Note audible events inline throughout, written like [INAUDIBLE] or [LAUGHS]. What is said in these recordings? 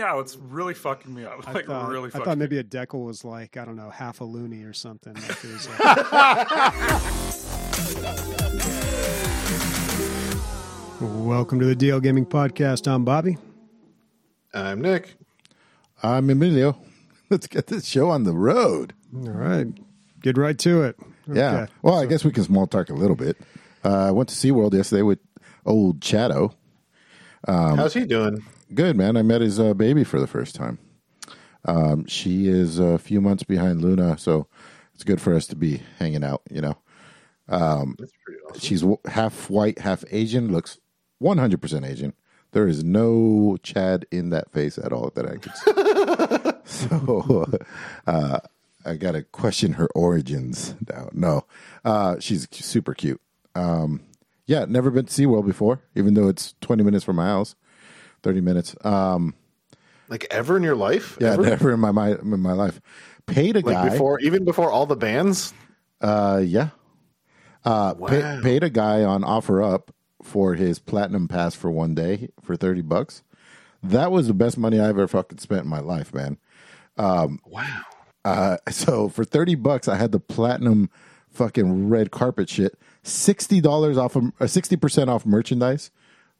Yeah, it's really fucking me up. [LAUGHS] I Like thought, really I thought maybe a decal was like I don't know half a loony or something. Like [LAUGHS] like- Welcome to the DL Gaming Podcast. I'm Bobby. I'm Nick. I'm Emilio. [LAUGHS] Let's get this show on the road. All right, get right to it. Yeah. Okay. Well, I guess we can small talk a little bit. Uh, I went to SeaWorld yesterday with old Chato. How's he doing? Good, man. I met his uh, baby for the first time. Um, she is a few months behind Luna, so it's good for us to be hanging out, you know. Pretty awesome. She's w- half white, half Asian, looks 100% Asian. There is no Chad in that face at all that I could see. [LAUGHS] so uh, I got to question her origins now. No, uh, she's super cute. Um, yeah, never been to SeaWorld before, even though it's 20 minutes from my house, 30 minutes. Um, Like ever in your life? yeah, Ever? never in my, my in my life. Paid a Like guy. before, even before all the bands. Uh, yeah. Uh, pay, paid a guy on OfferUp for his platinum pass for one day for thirty bucks. That was the best money I ever fucking spent in my life, man. Wow. Uh, [LAUGHS] so for thirty bucks, I had the platinum fucking red carpet shit. Sixty dollars off, of, uh, sixty percent off merchandise,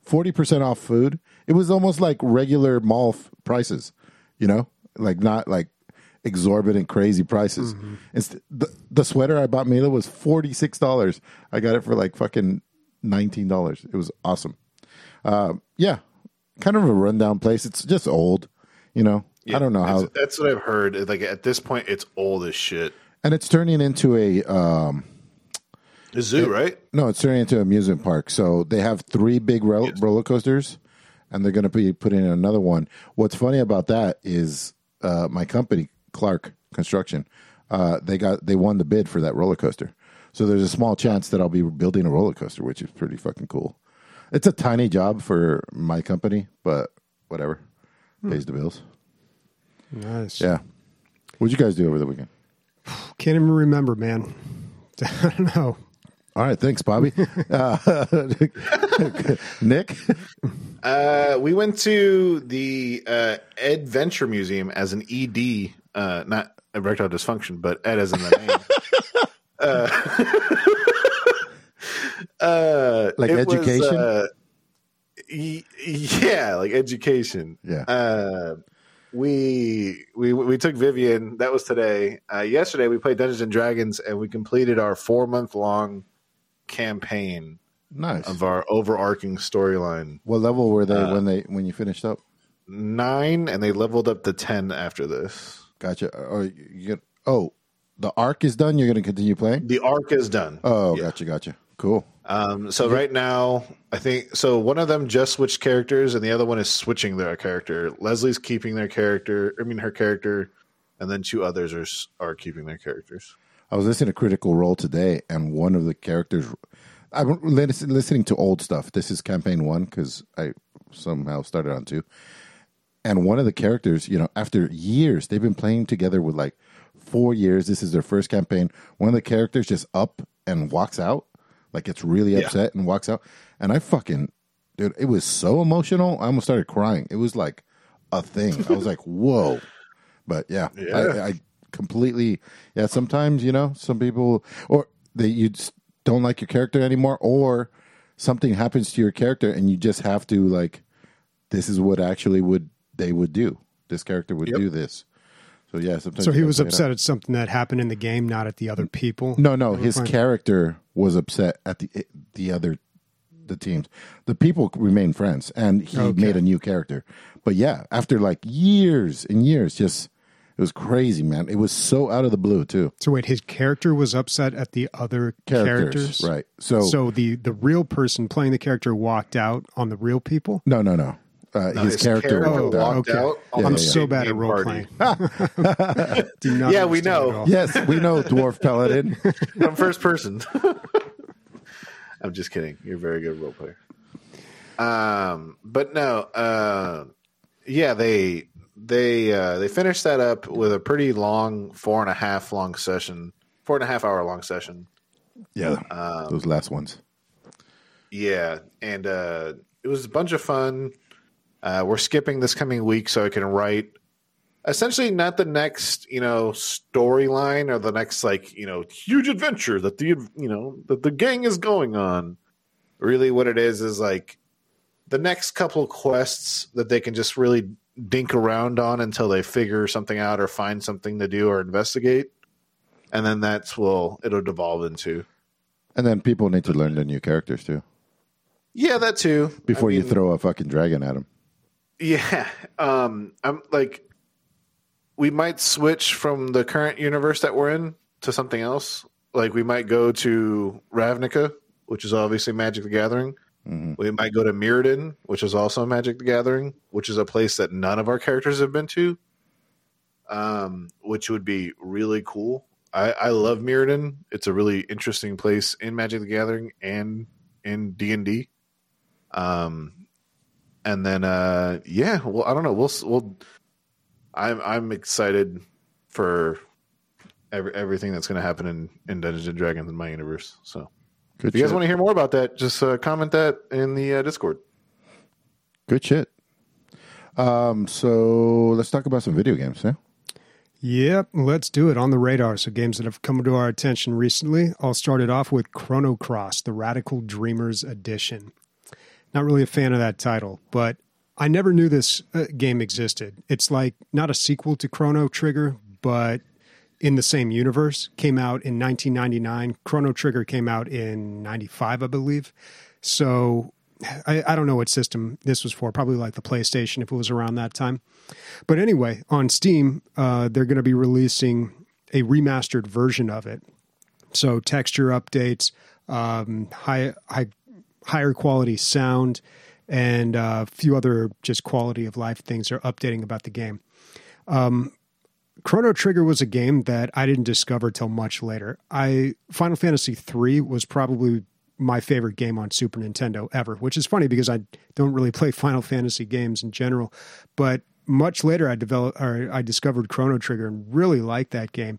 forty percent off food. It was almost like regular mall f- prices, you know, like not like exorbitant crazy prices. It's the the sweater I bought Mila was forty six dollars. I got it for like fucking nineteen dollars. It was awesome. Uh, yeah, kind of a rundown place. It's just old, you know. I don't know how, That's, that's what I've heard. Like at this point, it's old as shit. and it's turning into a um, zoo, right? No, it's turning into an amusement park. So they have three big ro- roller coasters, and they're going to be putting in another one. What's funny about that is uh, my company, Clark Construction, uh, they got they won the bid for that roller coaster. So there's a small chance that I'll be building a roller coaster, which is pretty fucking cool. It's a tiny job for my company, but whatever, pays the bills. Nice. Yeah. What'd you guys do over the weekend? Can't even remember, man. [LAUGHS] I don't know. All right, thanks, Bobby. [LAUGHS] Uh, [LAUGHS] Nick. Uh, we went to the uh, Adventure Museum as an ED, uh, not erectile dysfunction, but Ed as in the name. [LAUGHS] uh, uh, Like it was, education? uh, y- yeah, like education. Yeah. Uh, we we we took Vivian. That was today. Uh, yesterday we played Dungeons and Dragons, and we completed our four month long campaign Nice. of our overarching storyline. What level were they Uh, when they when you finished up? nine, and they leveled up to ten after this. Gotcha. Or you oh, the arc is done. You're going to continue playing. The arc is done. Oh, Yeah. gotcha, gotcha. Cool. Um, so right now, I think so. One of them just switched characters, and the other one is switching their character. Leslie's keeping their character. I mean, her character, and then two others are are keeping their characters. I was listening to Critical Role today, and one of the characters. I'm lis- listening to old stuff. This is campaign one because I somehow started on two. And one of the characters, you know, after years, they've been playing together with like four years. This is their first campaign. One of the characters just up and walks out, like it's really Yeah. upset and walks out. And I fucking, dude, it was so emotional. I almost started crying. It was like a thing. I was like, [LAUGHS] whoa. But yeah, Yeah. I, I completely, yeah. Sometimes you know, some people or that you just don't like your character anymore, or something happens to your character and you just have to like, this is what actually would they would do. This character would Yep. do this. So yeah, sometimes So he was play it out. upset at something that happened in the game, not at the other people. No, no, his fine. character was upset at the the other the teams. The people remained friends, and he Okay. made a new character. But yeah, after like years and years, just it was crazy, man. It was so out of the blue too. So wait, his character was upset at the other Characters, characters, right? So, So the the real person playing the character walked out on the real people. no, no, no. Uh, No, his, character, walked out. walked okay. out. on Yeah, I'm yeah, so big bad at game role party. playing. [LAUGHS] Do not Yeah, we know. Yes, we know, dwarf paladin. [LAUGHS] I'm first person. [LAUGHS] I'm just kidding. You're a very good role player. Um, but no, uh, yeah, they they uh, they finished that up with a pretty long four and a half long session, four and a half hour long session. Yeah, Um, those last ones. Yeah, and uh, it was a bunch of fun. Uh, we're skipping this coming week so I can write essentially not the next you know storyline or the next like you know huge adventure that the you know that the gang is going on. Really, what it is is like the next couple quests that they can just really dink around on until they figure something out or find something to do or investigate, and then that's will it'll devolve into. And then people need to learn the new characters too Yeah, that too. before I you mean, throw a fucking dragon at them. Yeah. [LAUGHS] Um I'm like we might switch from the current universe that we're in to something else. Like we might go to Ravnica, which is obviously Magic the Gathering. Mhm. We might go to Mirrodin, which is also Magic the Gathering, which is a place that none of our characters have been to. Um, which would be really cool. I, I love Mirrodin. It's a really interesting place in Magic the Gathering and in D and D. Um, and then uh, yeah, well, I don't know. We'll we'll. I'm I'm excited for every, everything that's going to happen in in Dungeons and Dragons in my universe. So Good if you guys want to hear more about that, just uh, comment that in the uh, Discord. Good shit. Um, so let's talk about some video games, yeah? Yep, let's do it on the radar. So, games that have come to our attention recently. I'll start it off with Chrono Cross, the Radical Dreamers Edition. Not really a fan of that title, but I never knew this uh, game existed. It's like not a sequel to Chrono Trigger, but in the same universe. Came out in 1999. Chrono Trigger came out in 95, I believe. So I, I don't know what system this was for. Probably like the PlayStation if it was around that time. But anyway, on Steam, uh, they're going to be releasing a remastered version of it. So texture updates, um, high, high, higher quality sound, and uh, a few other just quality of life things are updating about the game. Um, Chrono Trigger was a game that I didn't discover till much later. I Final Fantasy III was probably my favorite game on Super Nintendo ever, which is funny because I don't really play [LAUGHS] Final Fantasy games in general. But much later, I developed or I discovered Chrono Trigger and really liked that game.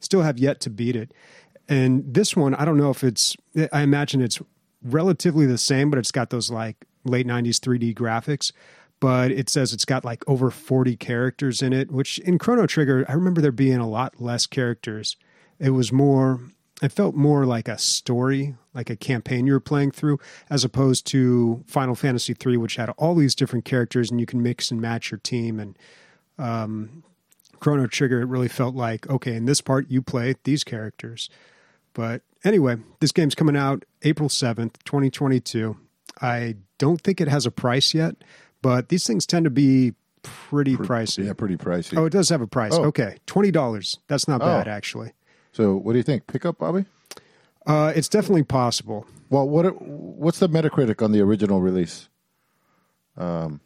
Still have yet to beat it. And this one, I don't know if it's. I imagine it's relatively the same, but it's got those like late '90s 3D graphics. But it says it's got like over 40 characters in it, which in Chrono Trigger, I remember there being a lot less characters. It was more it felt more like a story, like a campaign you're playing through, as opposed to Final Fantasy III, which had all these different characters and you can mix and match your team. And um, Chrono Trigger, it really felt like, okay, in this part you play these characters. But anyway, this game's coming out April 7th, 2022. I don't think it has a price yet, but these things tend to be pretty pricey. Yeah, pretty pricey. Oh, it does have a price. Oh. Okay, $20. That's not Oh. bad, actually. So what do you think? Pick up, Bobby? Uh, it's definitely possible. Well, what what's the Metacritic on the original release? On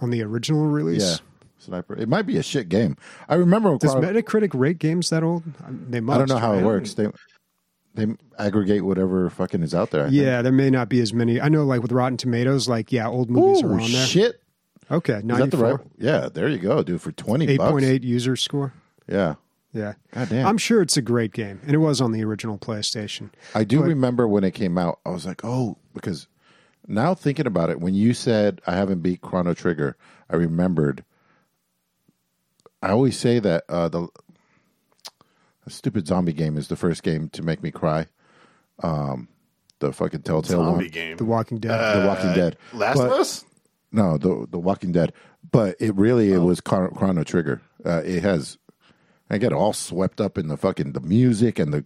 the original release? Yeah, Sniper. It might be a shit game. I remember. Does Metacritic rate games that old? They must. I don't know how right? it works. They they aggregate whatever fucking is out there. I Yeah, there may not be as many. I know, like with Rotten Tomatoes, like yeah, old movies Think. are on there. shit! Okay, ninety the right? Yeah, there you go, dude. For twenty eight point eight user score. Yeah. Yeah, God damn. I'm sure it's a great game, and it was on the original PlayStation. I do But- remember when it came out. I was like, oh, because now thinking about it, when you said I haven't beat Chrono Trigger, I remembered. I always say that uh, the, the stupid zombie game is the first game to make me cry. Um, the fucking Telltale Zombie one, game. The Walking Dead. Uh, The Walking Dead. Last But- of Us. No, the the Walking Dead. But it really Oh. it was Chron- Chrono Trigger. Uh, it has. I get all swept up in the fucking the music and the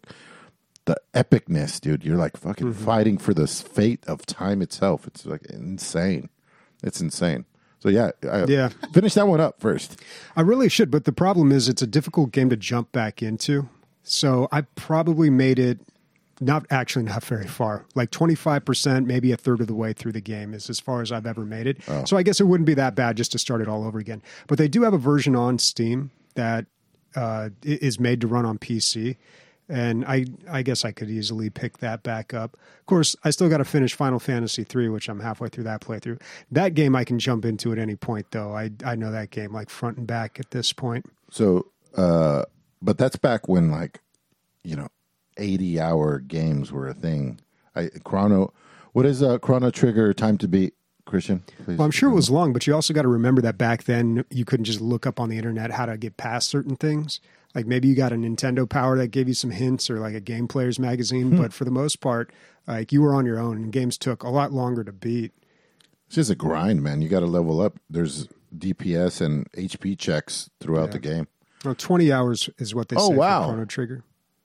the epicness, dude. You're like fucking Mm-hmm. fighting for the fate of time itself. It's like insane. It's insane. So yeah, I, Yeah. Finish that one up first. I really should, but the problem is it's a difficult game to jump back into. So I probably made it not actually not very far, like 25%, maybe a third of the way through the game is as far as I've ever made it. So I guess it wouldn't be that bad just to start it all over again. But they do have a version on Steam that uh, is made to run on PC. And I, I guess I could easily pick that back up. Of course, I still got to finish Final Fantasy III, which I'm halfway through that playthrough. That game I can jump into at any point, though. I, I know that game like front and back at this point. So, uh, but that's back when like, you know, eighty hour games were a thing. I Chrono. What is uh, Chrono Trigger time to beat? Christian? Please. Well, I'm sure it was long, but you also got to remember that back then you couldn't just look up on the internet how to get past certain things. Like maybe you got a Nintendo Power that gave you some hints, or like a Game Players magazine. But for the most part, like you were on your own, and games took a lot longer to beat. It's just a grind, man. You got to level up. There's DPS and HP checks throughout the game. Well, 20 hours is what they Oh, say wow. for Chrono Trigger.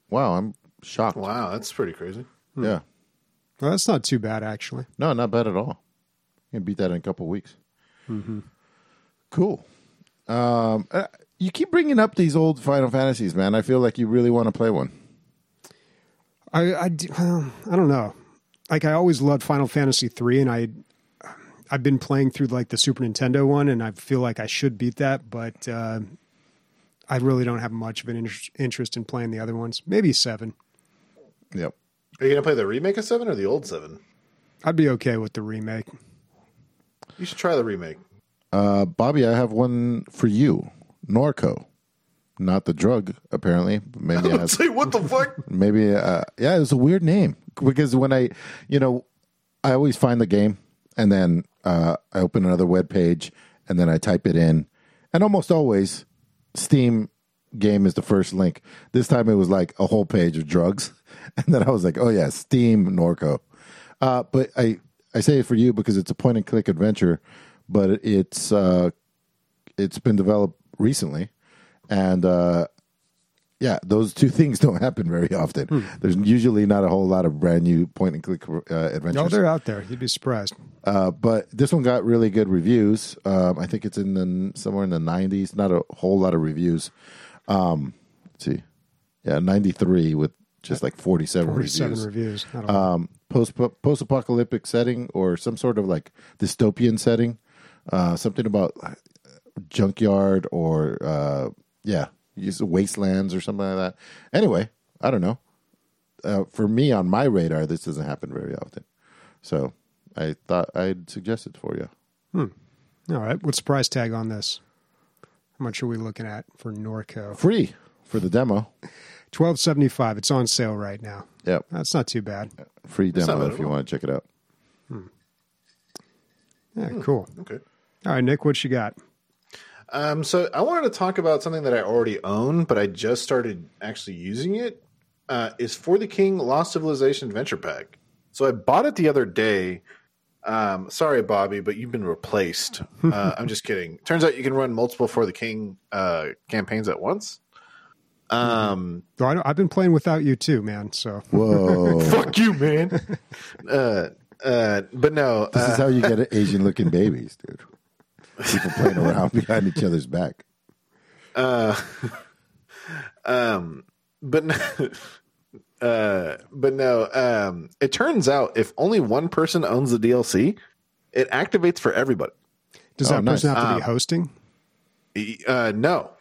Wow, I'm shocked. Wow, that's pretty crazy. Yeah. Well, that's not too bad actually. No, not bad at all. You can beat that in a couple of weeks. Cool. Um, uh, you keep bringing up these old Final Fantasies, man. I feel like you really want to play one. I I, d- well, I don't know. Like I always loved Final Fantasy three, and I I've been playing through like the Super Nintendo one, and I feel like I should beat that, but uh, I really don't have much of an inter- interest in playing the other ones. Maybe seven. Yep. Are you gonna play the remake of Seven or the old Seven? I'd be okay with the remake. You should try the remake. Uh, Bobby, I have one for you. Norco, not the drug, apparently. Maybe I Say what the fuck? [LAUGHS] maybe uh, yeah, it was a weird name because when I, you know, I always find the game and then uh, I open another web page and then I type it in, and almost always Steam game is the first link. This time it was like a whole page of drugs, [LAUGHS] and then I was like, oh yeah, Steam Norco. Uh, but I I say it for you because it's a point and click adventure, but it's uh, it's been developed recently, and uh, yeah, those two [LAUGHS] things don't happen very often. There's usually not a whole lot of brand new point and click uh, adventures. No, they're out there. You'd be surprised. Uh, but this one got really good reviews. Um, I think it's in the somewhere in the 90s. Not a whole lot of reviews. Um, let's see, yeah, 93 with just like 47, Forty-seven reviews. reviews. I don't know. Um, post post apocalyptic setting or some sort of like dystopian setting. Uh, something about junkyard or uh, yeah, use wastelands or something like that. Anyway, I don't know. Uh, for me on my radar, this doesn't happen very often. So I thought I'd suggest it for you. All right. What's the price tag on this? How much are we looking at for Norco? Free for the demo. [LAUGHS] Twelve seventy-five. It's on sale right now. Yep, That's not too bad. free demo if you want to check it out. Yeah, cool. Okay. All right, Nick, what you got? Um, so I wanted to talk about something that I already own, but I just started actually using it. Uh, is For the King Lost Civilization Adventure Pack. So I bought it the other day. Um, sorry, Bobby, but you've been replaced. [LAUGHS] Uh, I'm just kidding. Turns out you can run multiple For the King uh, campaigns at once. Um, Though I I've been playing without you too, man. So Whoa, [LAUGHS] fuck you, man. [LAUGHS] uh, uh, but no, this uh, is how you get Asian looking babies, dude. People playing around [LAUGHS] behind each other's back. Uh, [LAUGHS] um, but no, [LAUGHS] uh, but no. Um, it turns out if only one person owns the DLC, it activates for everybody. does Oh, that nice. person have to Um, be hosting? E- Uh, no.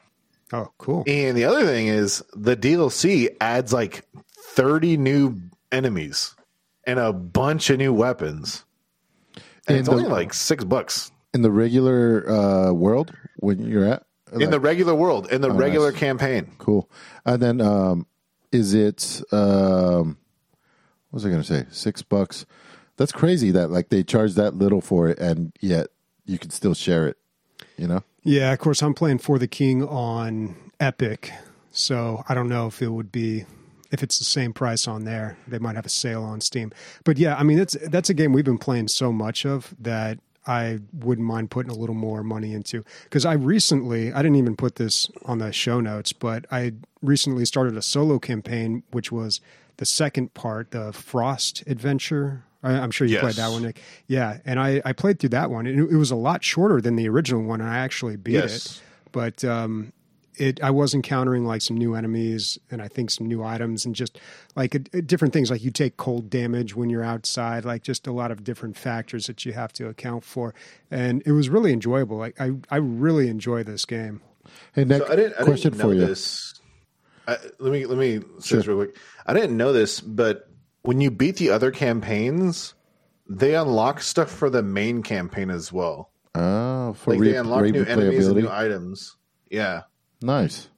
Oh, cool. And the other thing is the DLC adds like thirty new enemies and a bunch of new weapons. And And it's the- only like six bucks in the regular uh, world when you're at in the regular world in the regular Oh, nice. campaign. cool and then um is it um what was i gonna say six bucks that's crazy that like they charge that little for it and yet you can still share it you know Yeah, of course, I'm playing for the King on Epic, so I don't know if it would be if it's the same price on there. They might have a sale on Steam, but yeah, I mean that's that's a game we've been playing so much of that I wouldn't mind putting a little more money into because I recently I didn't even put this on the show notes, but I recently started a solo campaign which was the second part, the Frost Adventure. I- I'm sure you Yes. played that one, Nick. Yeah, and I, I played through that one, and it, it was a lot shorter than the original one, and I actually beat Yes. it. But um, it I was encountering like some new enemies, and I think some new items, and just like uh, different things. Like you take cold damage when you're outside, like just a lot of different factors that you have to account for, and it was really enjoyable. Like I I really enjoy this game. hey nick So I didn't. I question didn't know for you this. I, let me let me say this real quick. I didn't know this, but when you beat the other campaigns, they unlock stuff for the main campaign as well. oh for Like re- they unlock new enemies and new items. Yeah, nice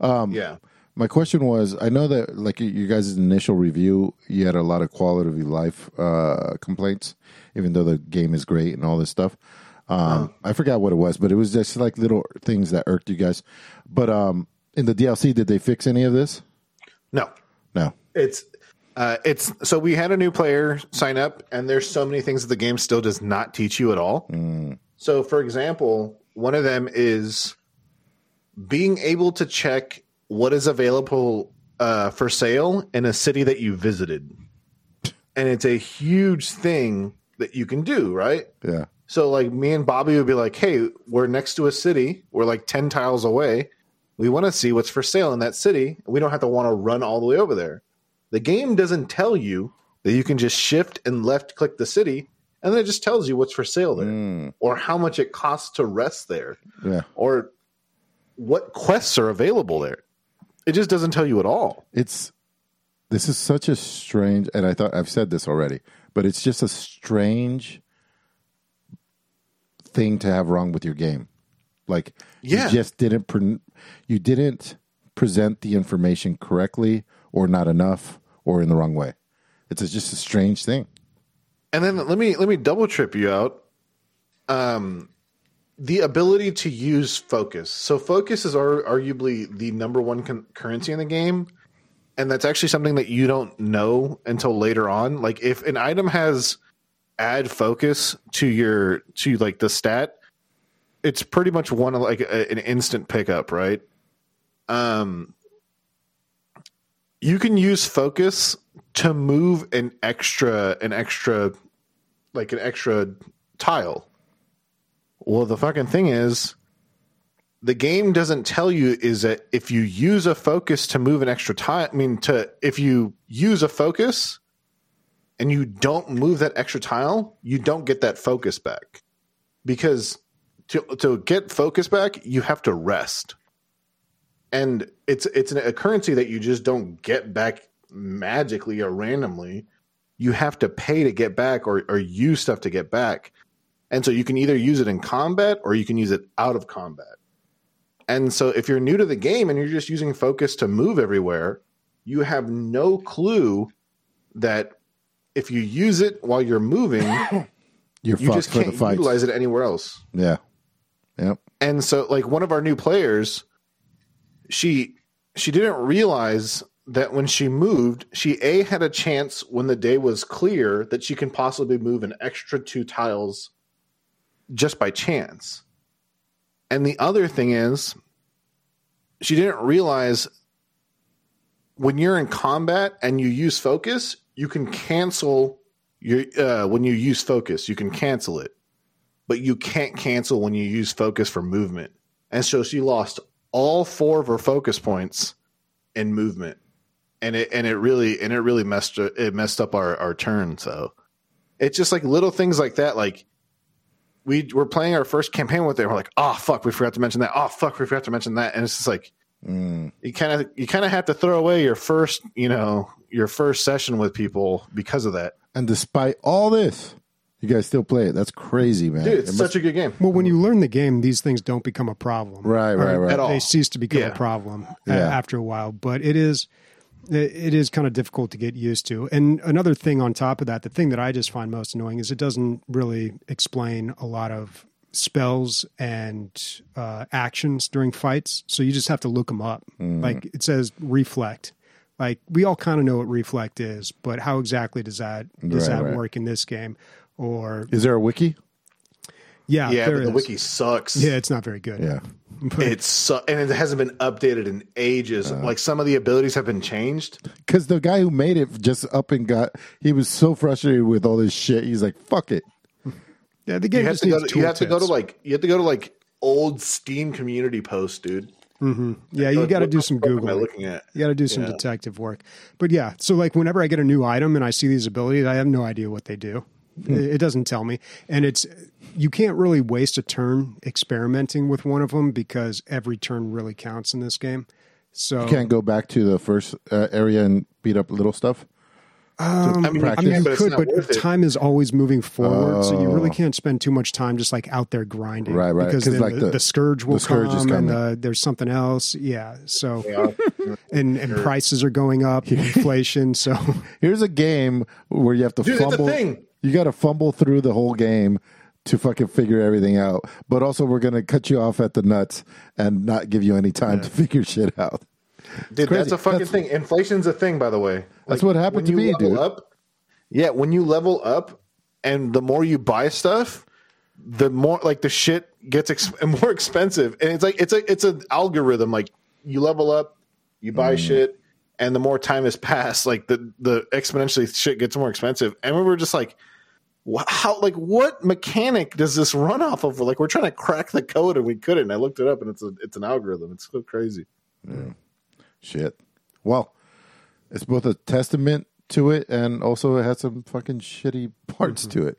Um, yeah. My question was: I know that, like you guys' initial review, you had a lot of quality of life uh, complaints, even though the game is great and all this stuff. Um, I forgot what it was, but it was just like little things that irked you guys. But um, in the DLC, did they fix any of this? No, No. it's uh, it's so we had a new player sign up, and there's so many things that the game still does not teach you at all. So, for example, one of them is being able to check what is available uh, for sale in a city that you visited, and it's a huge thing that you can do, right? Yeah. So like me and Bobby would be like, "Hey, we're next to a city. We're like 10 tiles away. We want to see what's for sale in that city. We don't have to want to run all the way over there." The game doesn't tell you that you can just shift and left click the city and then it just tells you what's for sale there or how much it costs to rest there Yeah. or what quests are available there. It just doesn't tell you at all. It's this is such a strange, and I thought I've said this already, but it's just a strange thing to have wrong with your game. Like Yeah. you just didn't pre- you didn't present the information correctly, or not enough, or in the wrong way. It's a, just a strange thing. And then let me let me double trip you out. Um, the ability to use focus. So focus is ar- arguably the number one con- currency in the game, and that's actually something that you don't know until later on. Like if an item has add focus to your to like the stat, it's pretty much one of like a, an instant pickup, right? Um, you can use focus to move an extra an extra like an extra tile well the fucking thing is the game doesn't tell you is that if you use a focus to move an extra tile i mean to if you use a focus and you don't move that extra tile you don't get that focus back because to to get focus back you have to rest and it's it's an, a currency that you just don't get back magically or randomly. You have to pay to get back or, or use stuff to get back. And so you can either use it in combat or you can use it out of combat. And so if you're new to the game and you're just using focus to move everywhere, you have no clue that if you use it while you're moving, [COUGHS] You're you just can't utilize it anywhere else. Yeah. Yep. and so like one of our new players she she didn't realize that when she moved she a had a chance when the day was clear that she can possibly move an extra two tiles just by chance and the other thing is she didn't realize when you're in combat and you use focus you can cancel your uh, when you use focus you can cancel it but you can't cancel when you use focus for movement. And so she lost all four of her focus points in movement. And it and it really and it really messed it messed up our, our turn. So it's just like little things like that. Like we were playing our first campaign with it. We're like, oh fuck, we forgot to mention that. Oh fuck, we forgot to mention that. And it's just like you kind of you kind of have to throw away your first, you know, your first session with people because of that. And despite all this, you guys still play it. That's crazy, man. Dude, It it's must- such a good game. Well, when you learn the game, these things don't become a problem. Right, right, Or right. At all. They cease to become Yeah. a problem uh, Yeah. after a while. But it is it it is kind of difficult to get used to. And another thing on top of that, the thing that I just find most annoying is it doesn't really explain a lot of spells and uh, actions during fights. So you just have to look them up. Mm. Like it says reflect. Like we all kind of know what reflect is, but how exactly does that does Right, that right. work in this game? Or Is there a wiki? yeah, Yeah, there but the wiki sucks. Yeah, it's not very good. Yeah. [LAUGHS] It's su- and it hasn't been updated in ages. like some of the abilities have been changed. Because the guy who made it just up and got, he was so frustrated with all this shit. He's like, fuck it. Yeah, the game You have just to go. needs To, you have to go to like you have to go to like old Steam community posts, dude. Mm-hmm. yeah, you got to do some fuck am I googling. looking at? You got to do some Yeah. detective work. But yeah, so like whenever I get a new item and I see these abilities, I have no idea what they do. Hmm. It it doesn't tell me, and it's you can't really waste a turn experimenting with one of them because every turn really counts in this game. So You can't go back to the first uh, area and beat up little stuff. Um, I mean, I mean, you but could, not but time is always moving forward, so you really Oh. can't spend too much time just like out there grinding, Right, right, Because 'cause, then like, the, the- the scourge will the scourge come, and coming. uh, there's something else. Yeah, so Yeah. and and prices are going up, [LAUGHS] inflation. So Here's a game where you have to Dude, it's a fumble. Thing. You got to fumble through the whole game to fucking figure everything out. But also, we're going to cut you off at the nuts and not give you any time to figure shit out. Dude, that's a fucking That's- thing. Inflation's a thing, by the way. That's what happened to you me, level dude. Up, yeah, when you level up, and the more you buy stuff, the more like the shit gets ex- [LAUGHS] more expensive, and it's like it's a it's an algorithm. Like you level up, you buy Mm. shit, and the more time has passed, like the the exponentially shit gets more expensive. And we were just like, wha- how like what mechanic does this run off of? Like we're trying to crack the code and we couldn't. I looked it up, and it's a it's an algorithm. It's so crazy. Shit. Well, it's both a testament to it and also it has some fucking shitty parts to it.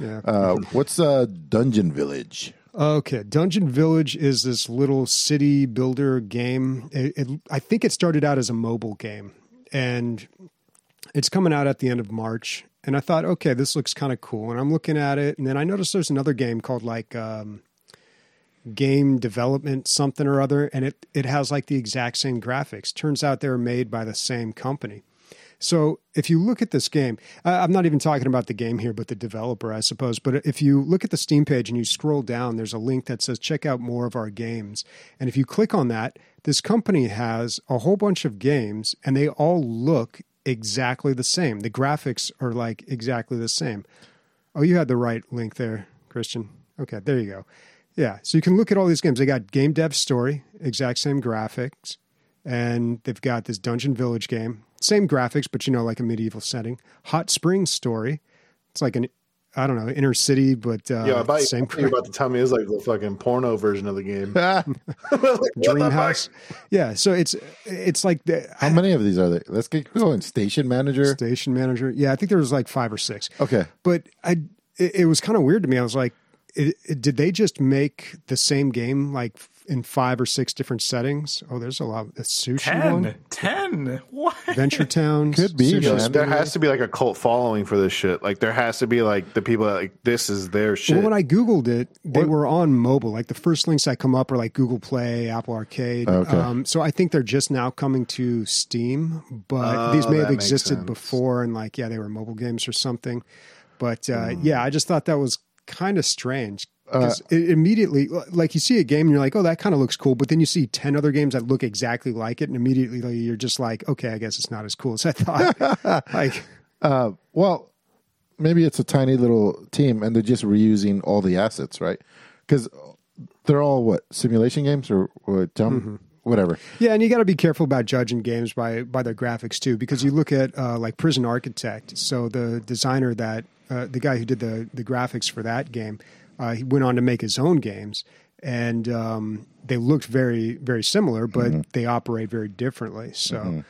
yeah. Uh, what's uh, Dungeon Village? Okay, Dungeon Village is this little city builder game. It, it, I think it started out as a mobile game, and it's coming out at the end of March. And I thought, okay, this looks kind of cool. And I'm looking at it, and then I noticed there's another game called like um, Game Development something or other, and it it has like the exact same graphics. Turns out they were made by the same company. So if you look at this game, I'm not even talking about the game here, but the developer, I suppose. But if you look at the Steam page and you scroll down, there's a link that says check out more of our games. And if you click on that, this company has a whole bunch of games and they all look exactly the same. The graphics are like exactly the same. Oh, you had the right link there, Christian. Okay, there you go. Yeah, so you can look at all these games. They got Game Dev Story, exact same graphics, and they've got this Dungeon Village game, same graphics, but you know, like a medieval setting. Hot Springs Story, it's like an I don't know inner city, but uh, Yeah, I thought, same I thought you about to tell me it was like the fucking porno version of the game. [LAUGHS] [LAUGHS] Dream House. Yeah, so it's it's like the How many of these are there? Let's get going. Station Manager. station manager. Yeah, I think there was like five or six. Okay. but I it, it was kind of weird to me. I was like, it, it- did they just make the same game like in five or six different settings? Oh, there's a lot. A sushi Ten. What? Venture Town, Could be, Sushi man. there has to be like a cult following for this shit. Like there has to be like the people that like this is their shit. Well, when I googled it, they were on mobile. Like the first links that come up are like Google Play, Apple Arcade. Okay. Um, so I think they're just now coming to Steam, but Oh, these may have existed before, and like yeah, they were mobile games or something. But uh, Hmm. yeah, I just thought that was kind of strange. Uh, immediately, like you see a game and you're like, oh, that kind of looks cool. But then you see 10 other games that look exactly like it. And immediately you're just like, okay, I guess it's not as cool as I thought. [LAUGHS] like, Uh, well, maybe it's a tiny little team and they're just reusing all the assets, right? Because they're all what simulation games or, or me- Mm-hmm. whatever. Yeah, and you got to be careful about judging games by by their graphics too, because you look at uh, like Prison Architect. So the designer that uh, the guy who did the the graphics for that game, uh, he went on to make his own games, and um, they looked very very similar, but they operate very differently. So.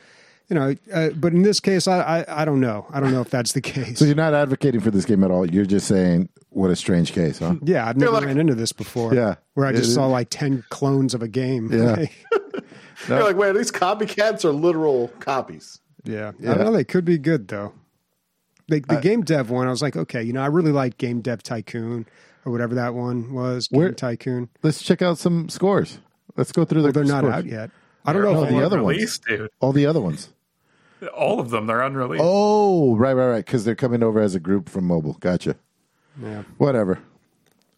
You know, uh, but in this case, I, I I don't know. I don't know if that's the [LAUGHS] case. So you're not advocating for this game at all. You're just saying what a strange case, huh? yeah, I've never like- ran into this before. Yeah. where I just It- saw like ten clones of a game. Yeah. [LAUGHS] [LAUGHS] You're like, wait, are these copycats are literal copies? Yeah, yeah. I don't know. They could be good though. The, the game dev one, I was like, okay, you know, I really like Game Dev Tycoon or whatever that one was. Where- Tycoon. Let's check out some scores. Let's go through the. Well, they're not out yet. I don't They're know. No, the other ones. dude. All the other ones. All of them, they're unreleased. Oh, right, right, right. Because they're coming over as a group from mobile. Gotcha. Yeah. Whatever.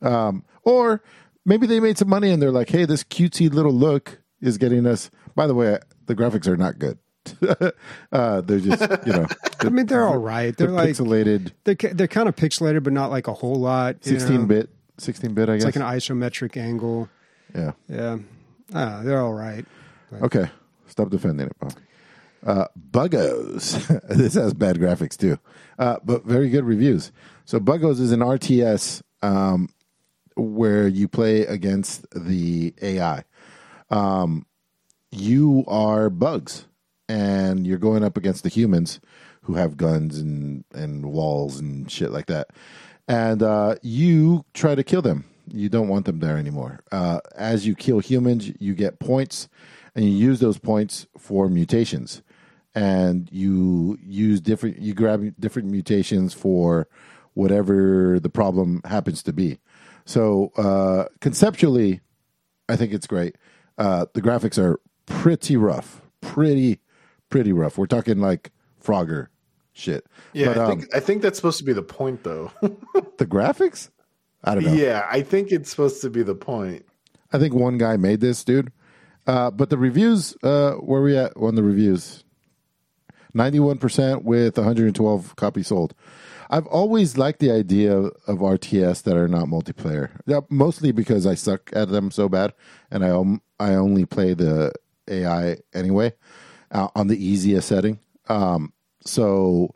Um, or maybe they made some money and they're like, hey, this cutesy little look is getting us. By the way, the graphics are not good. [LAUGHS] uh, they're just, you know, [LAUGHS] I mean, they're all right. They're, they're like pixelated, they're they're kind of pixelated, but not like a whole lot. you know? 16 bit, 16 bit, I It's guess. like an isometric angle. yeah. Yeah, ah, they're all right. Okay. Stop defending it, Bob. Uh, Buggos. [LAUGHS] this has bad graphics too, uh, but very good reviews. So Buggos is an RTS um, where you play against the AI. Um, you are bugs, and you're going up against the humans who have guns and and walls and shit like that. And uh, you try to kill them. You don't want them there anymore. Uh, as you kill humans, you get points, and you use those points for mutations. and you use different you grab different mutations for whatever the problem happens to be. So uh, conceptually, I think it's great. Uh, the graphics are pretty rough, pretty pretty rough. We're talking like Frogger shit. Yeah, But, I um, think I think that's supposed to be the point, though. [LAUGHS] the graphics. I don't know. yeah, I think it's supposed to be the point. I think one guy made this, dude. Uh, but the reviews, uh, where we at on the reviews? 91% with 112 copies sold. I've always liked the idea of RTS that are not multiplayer. Yeah, mostly because I suck at them so bad, and I um, I only play the AI anyway uh, on the easiest setting. Um, so,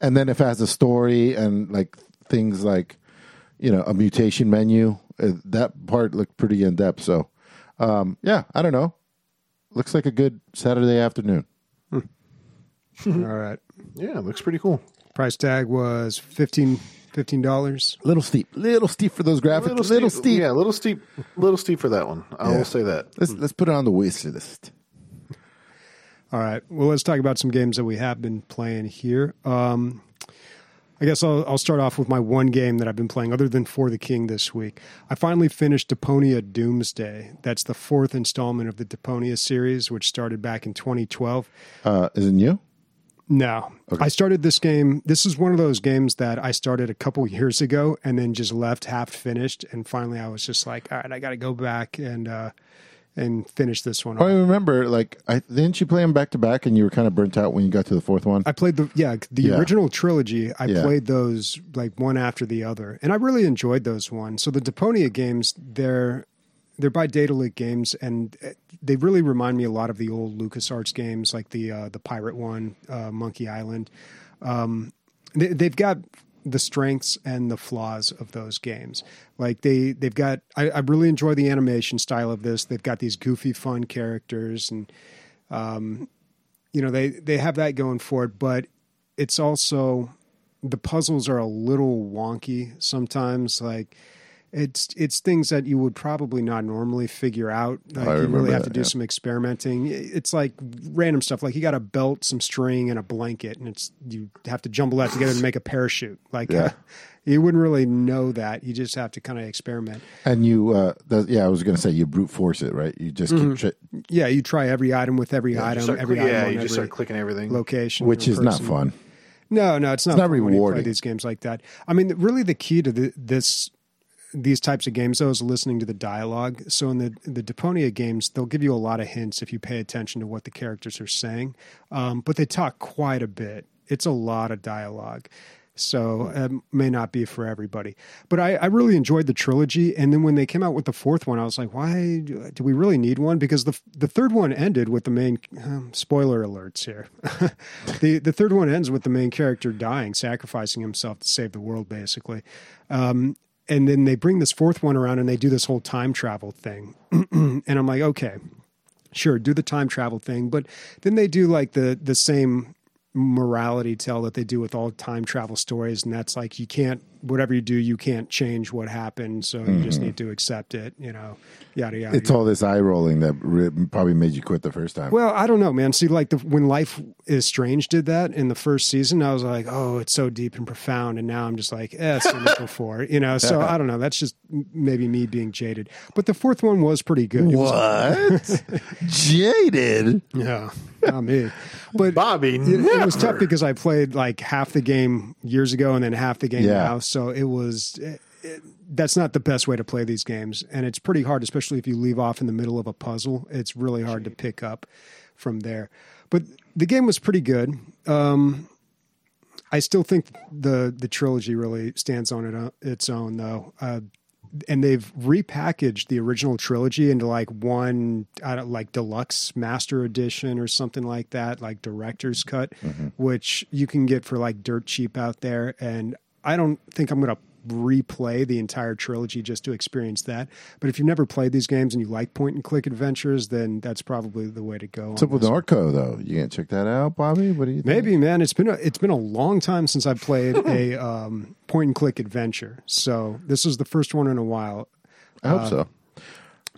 and then if it has a story and like things like you know a mutation menu, uh, that part looked pretty in depth. So, um, yeah, I don't know. Looks like a good Saturday afternoon. [LAUGHS] All right. Yeah, it looks pretty cool. Price tag was 15 dollars. Little steep, little steep for those graphics. Little, steep. Yeah, a little steep, little steep for that one. I Yeah. will say that. Let's let's put it on the wish list. All right. Well, let's talk about some games that we have been playing here. Um, I guess I'll, I'll start off with my one game that I've been playing, other than For the King this week. I finally finished Deponia Doomsday. That's the fourth installment of the Deponia series, which started back in 2012. Uh, is it new? No, I started this game. This is one of those games that I started a couple years ago and then just left half finished. And finally, I was just like, all right, I got to go back and uh, and finish this one. I remember, like, I didn't you play them back to back, and you were kind of burnt out when you got to the fourth one. I played the yeah the Yeah. original trilogy. I Yeah. played those like one after the other, and I really enjoyed those ones. So the Deponia games, they're they're by Daedalic Games, and uh, they really remind me a lot of the old LucasArts games, like the uh, the pirate one, uh, Monkey Island. Um, they, they've got the strengths and the flaws of those games. Like they they've got I, I really enjoy the animation style of this. They've got these goofy, fun characters, and um, you know they they have that going for it but it's also the puzzles are a little wonky sometimes like it's it's things that you would probably not normally figure out like I you really have that, to do yeah. some experimenting it's like random stuff like you got a belt some string and a blanket and it's you have to jumble that together to make a parachute [LAUGHS] like Yeah. you wouldn't really know that you just have to kind of experiment and you, uh, the, yeah, I was going to say you brute force it, right? You just keep, tri- yeah you try every item with every You item every click- item yeah, on you just start clicking everything. location which or is not fun. No, no, it's not. not fun when you rewarding. Play these games like that. I mean, really, the key to the, this these types of games though is listening to the dialogue. So in the the Deponia games, they'll give you a lot of hints if you pay attention to what the characters are saying, um, but they talk quite a bit. It's a lot of dialogue. So it may not be for everybody, but I, I really enjoyed the trilogy. And then when they came out with the fourth one, I was like, why do do we really need one? Because the the third one ended with the main um, spoiler alerts here. [LAUGHS] the the third one ends with the main character dying, sacrificing himself to save the world, basically. Um, and then they bring this fourth one around and they do this whole time travel thing, [CLEARS THROAT] and I'm like, okay, sure, do the time travel thing, but then they do like the the same morality tale that they do with all time travel stories, and that's like you can't whatever you do, you can't change what happened, so you just need to accept it, you know, yada yada. It's all this eye rolling that re- probably made you quit the first time. Well, I don't know, man. See, like the, when Life is Strange did that in the first season, I was like, oh, it's so deep and profound, and now I'm just like, eh, it's seen it [LAUGHS] before, you know. So I don't know. That's just maybe me being jaded. But the fourth one was pretty good. It what? [LAUGHS] Jaded. yeah, not me. But Bobby, it, it was tough because I played like half the game years ago and then half the game Yeah. now. So it was. It, it, that's not the best way to play these games, and it's pretty hard, especially if you leave off in the middle of a puzzle. It's really hard to pick up from there. But the game was pretty good. Um, I still think the the trilogy really stands on it, uh, its own, though. Uh, and they've repackaged the original trilogy into like one I don't, like deluxe master edition or something like that like director's cut which you can get for like dirt cheap out there and i don't think i'm going to replay the entire trilogy just to experience that but if you've never played these games and you like point and click adventures then that's probably the way to go What's up with. Norco though? You gonna check that out, Bobby? What do you think? Maybe, man. It's been a, it's been a long time since I've played a [LAUGHS] um, point and click adventure. So this is the first one in a while. I hope so.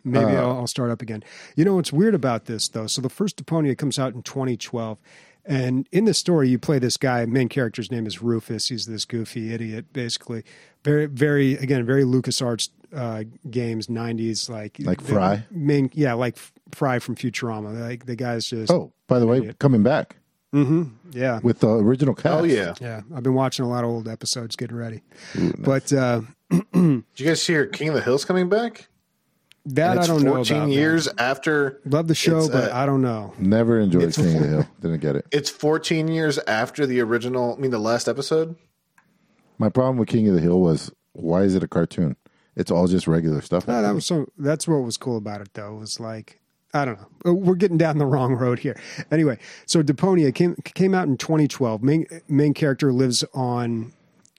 Maybe Uh, I'll, I'll start up again. You know what's weird about this though? So the first Deponia comes out in 2012, And in the story, you play this guy. Main character's name is Rufus. He's this goofy idiot, basically. Very, very again, very LucasArts uh, games, '90s, like Like Fry? Main, yeah, like Fry from Futurama. Like the guy's just, Oh, by the way, coming back Mm-hmm. yeah, with the original cast. Oh yeah. yeah. I've been watching a lot of old episodes, getting ready. But uh, [CLEARS THROAT] Did you guys hear King of the Hills coming back? That And I don't know 14 about. years after. Love the show, but uh, I don't know. Never enjoyed It's- King of the Hill. Didn't get it. It's 14 years after the original. I mean, the last episode. My problem with King of the Hill was why is it a cartoon? It's all just regular stuff. No, that was so. That's what was cool about it, though. Was like I don't know. Uh, We're getting down the [LAUGHS] wrong road here. Anyway, so Deponia came came out in 2012. Main main character lives on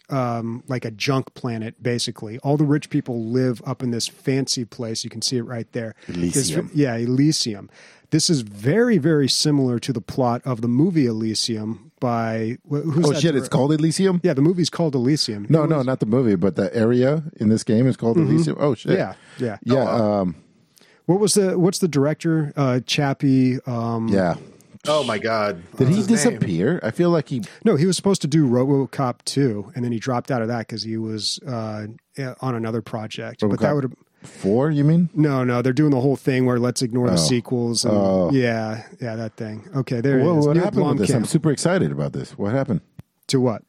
um, like a junk planet, basically. All the rich people live up in this fancy place. You can see it right there. This- Elysium. yeah, Elysium. This is very, very similar to the plot of the movie Elysium by who's oh shit! It's called Elysium. yeah, the movie's called Elysium. No, no, not the movie, but the area in this game is called Elysium. Oh shit! Yeah, yeah. yeah, um, What was the what's the director? Uh, Chappie. Um, yeah. Oh my God! Did What's he his name? disappear? I feel like he. No, he was supposed to do RoboCop 2, and then he dropped out of that because he was uh, on another project. but that would have Four? You mean? no, no. They're doing the whole thing where let's ignore the Oh. sequels. And, Oh. Yeah, yeah, that thing. Okay, there What, it is. what Neil happened with this? I'm super excited about this. What happened To what?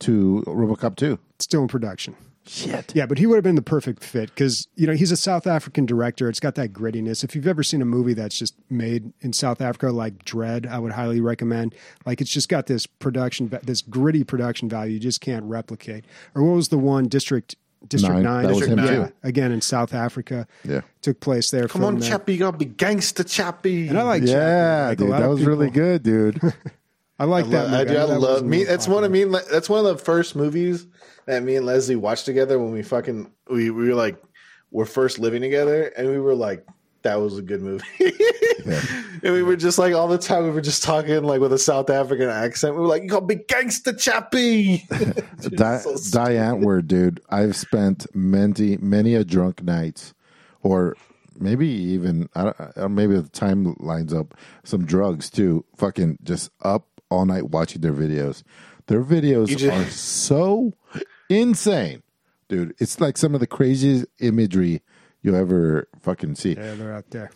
to RoboCop two? Still in production. Shit. Yeah, but he would have been the perfect fit because you know he's a South African director. It's got that grittiness. If you've ever seen a movie that's just made in South Africa, like Dredd, I would highly recommend. Like it's just got this production, this gritty production value you just can't replicate. Or what was the one District District Nine. Nine? That was District him yeah, too. again in South Africa. Yeah. took place there. Come on, there. Chappie, you gotta be gangster, Chappie. And I like Chappie. Yeah, Like, dude, that of was really good, dude. [LAUGHS] I like that. I, movie. do. I know that love me. That's one of me. That's one of the first movies that me and Leslie watched together when we fucking we, we were like we're first living together, and we were like that was a good movie. [LAUGHS] and we were just like all the time we were just talking like with a South African accent. We were like, "You gotta be gangster, Chappie." [LAUGHS] [LAUGHS] Di- So word, dude. I've spent many, many a drunk nights, or maybe even I don't, maybe the time lines up some drugs too. Fucking just up all night watching their videos. Their videos just- are so insane, dude. It's like some of the craziest imagery you'll ever fucking see. Yeah, they're out there.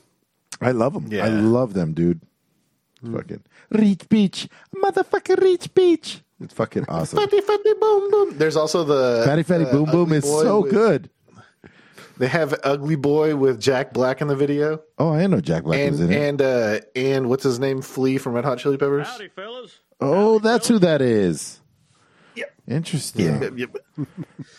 I love them. Yeah. I love them, dude. Fucking Rich Bitch, motherfucker, Rich Bitch. It's fucking [LAUGHS] awesome. fatty, fatty, boom, boom. There's also the Fatty Fatty uh, Boom Boom Ugly is so with- good. They have Ugly Boy with Jack Black in the video, Oh, I know Jack Black was and in it. and uh and what's his name? Flea from Red Hot Chili Peppers. Howdy, fellas. oh, that's who that is. Yep. Interesting. Yep, yep. [LAUGHS]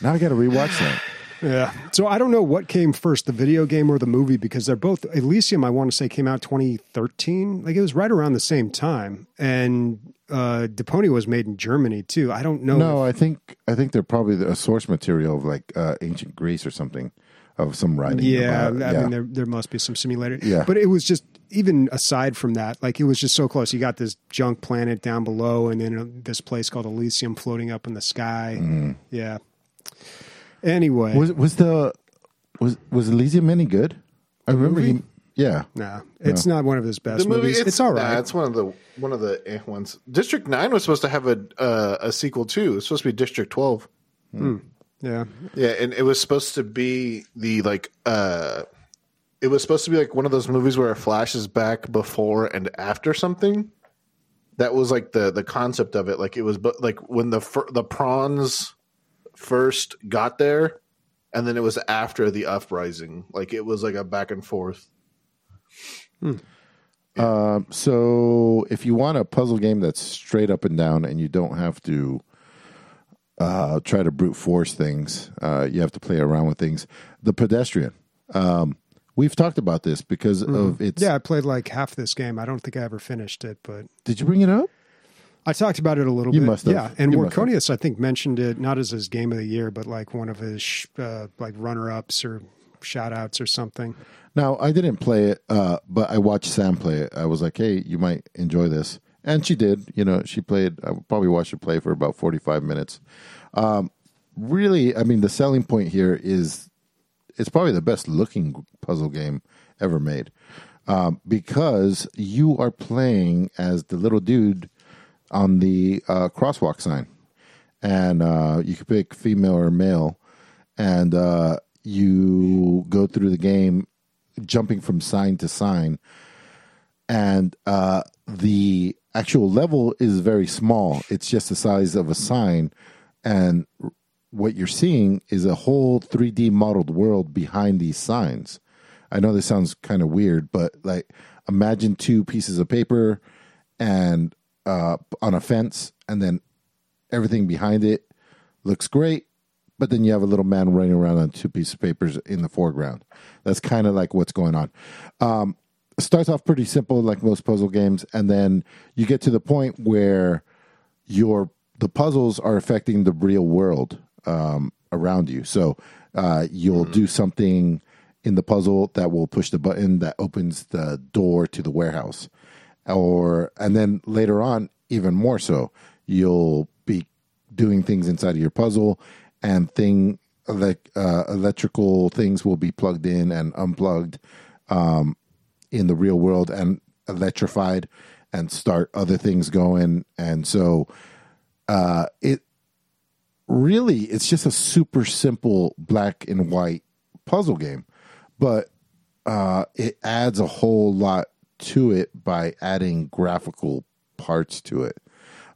Now I got to rewatch that. Yeah. So I don't know what came first, the video game or the movie, because they're both Elysium. I want to say came out 2013. Like it was right around the same time, and uh, Deponia was made in Germany too. I don't know. No, I think I think they're probably a source material of like uh, ancient Greece or something of some writing. Yeah, about. I yeah. mean there there must be some similarity. Yeah. but it was just even aside from that, like it was just so close. You got this junk planet down below, and then uh, this place called Elysium floating up in the sky. Yeah. Anyway, was was the was was Elysium any good? I remember he. Yeah, no, it's not one of his best The movie, movies. it's, It's, all right. Nah, it's one of the one of the eh ones. District Nine was supposed to have a uh, a sequel too. It's supposed to be District Twelve. Yeah, Yeah, and it was supposed to be the like uh it was supposed to be like one of those movies where it flashes back before and after something. That was like the the concept of it. Like it was but like when the fir- the prawns first got there and then it was after the uprising. Like it was like a back and forth. Um, so if you want a puzzle game that's straight up and down and you don't have to uh, try to brute force things, uh, you have to play around with things. The pedestrian. Um, we've talked about this because of its. yeah. I played like half this game. I don't think I ever finished it, but Did you bring it up? I talked about it a little You bit. must have. Yeah, and You. Warconius, I think, mentioned it not as his game of the year, but like one of his sh- uh, like runner ups or shout outs or something. Now I didn't play it, uh, but I watched Sam play it. I was like, "Hey, you might enjoy this," and she did. You know, she played. I probably watched her play for about forty-five minutes. Um, really, I mean, the selling point here is it's probably the best looking puzzle game ever made um, because you are playing as the little dude on the uh, crosswalk sign, and uh, you can pick female or male, and uh, you go through the game, jumping from sign to sign, and uh, the actual level is very small. It's just the size of a sign, and what you're seeing is a whole 3D modeled world behind these signs. I know this sounds kind of weird, but like imagine two pieces of paper and uh, on a fence, and then everything behind it looks great, but then you have a little man running around on two pieces of papers in the foreground. That's kind of like what's going on. Um, starts off pretty simple, like most puzzle games, and then you get to the point where your the puzzles are affecting the real world um, around you. So uh, you'll do something in the puzzle that will push the button that opens the door to the warehouse, or and then later on, even more so, you'll be doing things inside of your puzzle, and thing like uh, electrical things will be plugged in and unplugged um, in the real world and electrified and start other things going, and so uh, it really it's just a super simple black and white puzzle game, but uh, it adds a whole lot to it by adding graphical parts to it.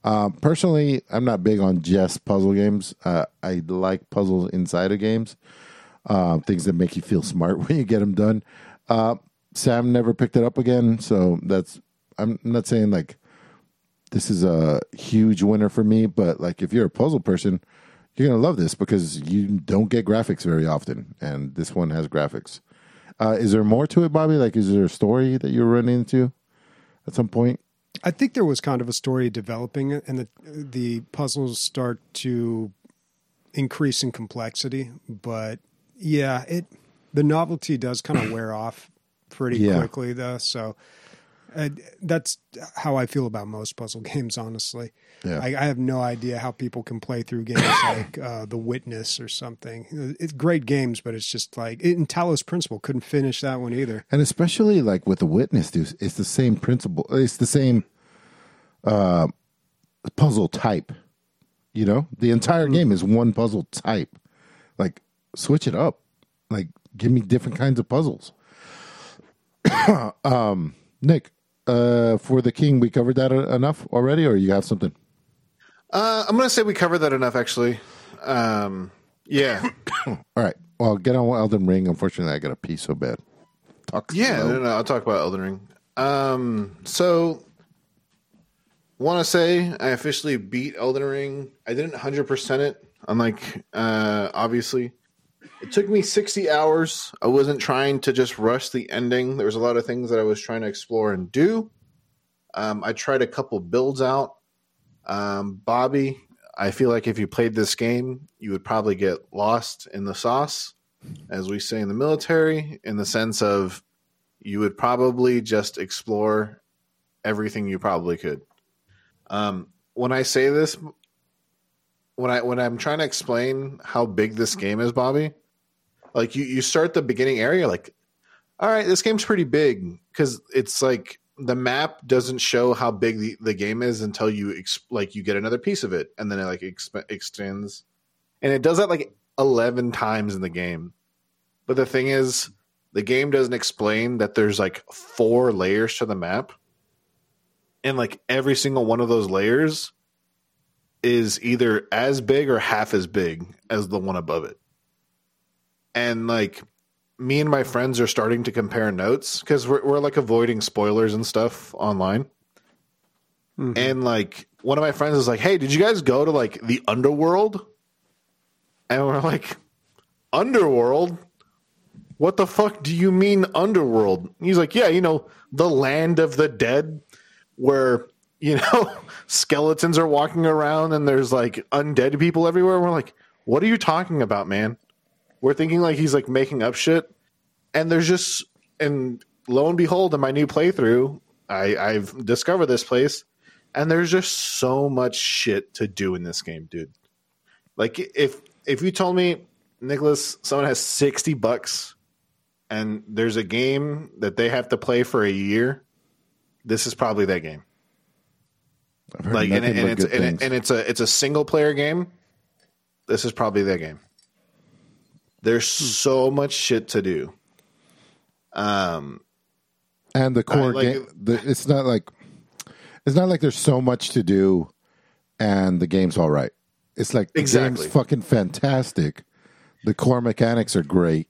Um, personally, I'm not big on just puzzle games. Uh, I like puzzles inside of games, uh, things that make you feel smart [LAUGHS] when you get them done. Sam never picked it up again, so that's. I'm not saying like this is a huge winner for me, but like if you're a puzzle person, you're gonna love this because you don't get graphics very often, and this one has graphics. Uh, is there more to it, Bobby? Like, is there a story that you're running into at some point? I think there was kind of a story developing, and the the puzzles start to increase in complexity. But yeah, it the novelty does kind of wear off pretty Yeah. quickly, though. So uh, that's how I feel about most puzzle [LAUGHS] games. Honestly, Yeah. I, I have no idea how people can play through games [COUGHS] like uh, The Witness or something. It's great games, but it's just like in Talos Principle couldn't finish that one either. And especially like with the witness, dude, it's the same principle. It's the same uh, puzzle type. You know, the entire game is one puzzle type. Like, switch it up. Like, give me different kinds of puzzles. [COUGHS] um, Nick, uh, for the king, we covered that enough already, or you have something? Uh, I'm gonna say we covered that enough, actually. Um, yeah, [COUGHS] All right. Well, get on Elden Ring. Unfortunately, I got to pee so bad. Talk yeah. No, no, I'll talk about Elden Ring. Um, so want to say I officially beat Elden Ring. I didn't 100 percent it. Unlike uh, obviously, it took me 60 hours. I wasn't trying to just rush the ending. There was a lot of things that I was trying to explore and do. Um, I tried a couple builds out. Um, Bobby, I feel like if you played this game, you would probably get lost in the sauce, as we say in the military, in the sense of you would probably just explore everything you probably could. Um, when I say this, when I when I'm trying to explain how big this game is, Bobby, like you you start the beginning area, like, all right, this game's pretty big. Because it's like the map doesn't show how big the, the game is until you like you get another piece of it, and then it like exp- extends, and it does that like eleven times in the game. But the thing is, the game doesn't explain that there's like four layers to the map. And like every single one of those layers is either as big or half as big as the one above it and like me and my friends are starting to compare notes because we're, we're like avoiding spoilers and stuff online mm-hmm. and like one of my friends is like hey did you guys go to like the underworld and we're like underworld what the fuck do you mean underworld? He's like, yeah, you know, the land of the dead where, you know, [LAUGHS] skeletons are walking around and there's like undead people everywhere. We're like, what are you talking about, man? We're thinking like he's like making up shit. And there's just, and lo and behold, in my new playthrough, I, I've discovered this place and there's just so much shit to do in this game, dude. Like if, if you told me, Nicholas, someone has 60 bucks and there's a game that they have to play for a year, this is probably that game. Like and, and it's and, and it's a it's a single player game. This is probably their game. There's so much shit to do. Um, and the core like- game the, it's not like it's not like there's so much to do and the game's all right it's like the Exactly. game's fucking fantastic the core mechanics are great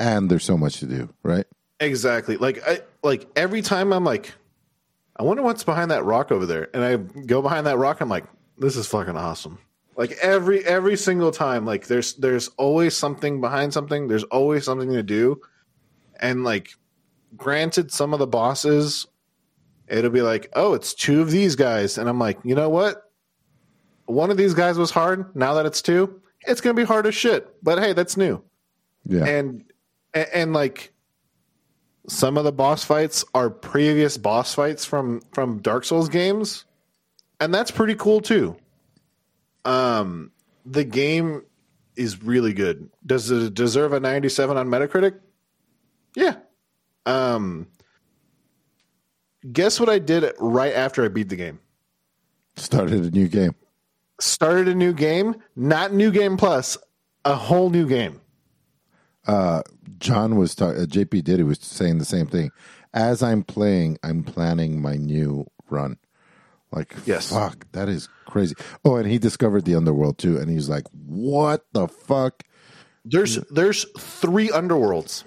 and there's so much to do right Exactly. Like I like every time I'm like, I wonder what's behind that rock over there, and I go behind that rock. I'm like, this is fucking awesome. Like every every single time, like there's there's always something behind something. There's always something to do, and like, granted, some of the bosses, it'll be like, oh, it's two of these guys, and I'm like, you know what? One of these guys was hard. Now that it's two, it's gonna be hard as shit. But hey, that's new yeah and, and and like some of the boss fights are previous boss fights from from Dark Souls games, and that's pretty cool too. Um, the game is really good. Does it deserve a 97 on Metacritic? Yeah. Um, guess what I did right after I beat the game? started a new game Started a new game, not new game plus, a whole new game. Uh, John was talking uh, jp did he was saying the same thing as i'm playing i'm planning my new run like Yes. fuck that is crazy oh and he discovered the underworld too and he's like what the fuck There's there's three underworlds.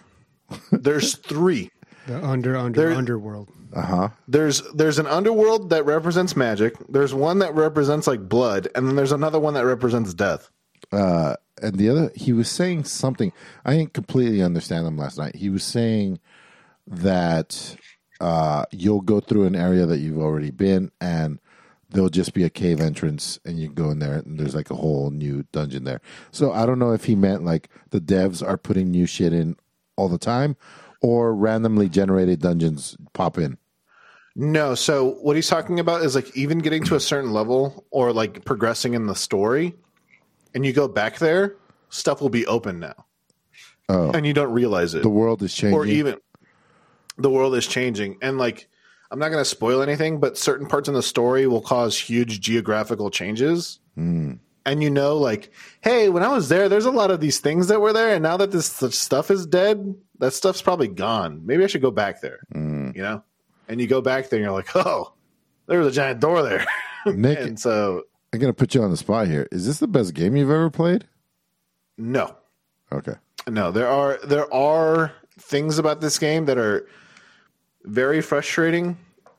There's [LAUGHS] three. The under under There- underworld. Uh huh. There's there's an underworld that represents magic. There's one that represents like blood, and then there's another one that represents death. uh, and the other he was saying something i didn't completely understand him last night he was saying that uh, you'll go through an area that you've already been and there'll just be a cave entrance and you go in there and there's like a whole new dungeon there. So i don't know if he meant like the devs are putting new shit in all the time or randomly generated dungeons pop in. No, so what he's talking about is like even getting to a certain level or like progressing in the story, and you go back there, stuff will be open now, oh. And you don't realize it. the world is changing. or even the world is changing. And like i'm not going to spoil anything but certain parts in the story will cause huge geographical changes. Hmm. and you know like hey when i was there there's a lot of these things that were there and now that this stuff is dead that stuff's probably gone. Maybe i should go back there Hmm. you know? And you go back there and you're like oh there was a giant door there. Nick [LAUGHS] and so i'm gonna put you on the spot here. Is this the best game you've ever played? No. Okay. No, there are there are things about this game that are very frustrating.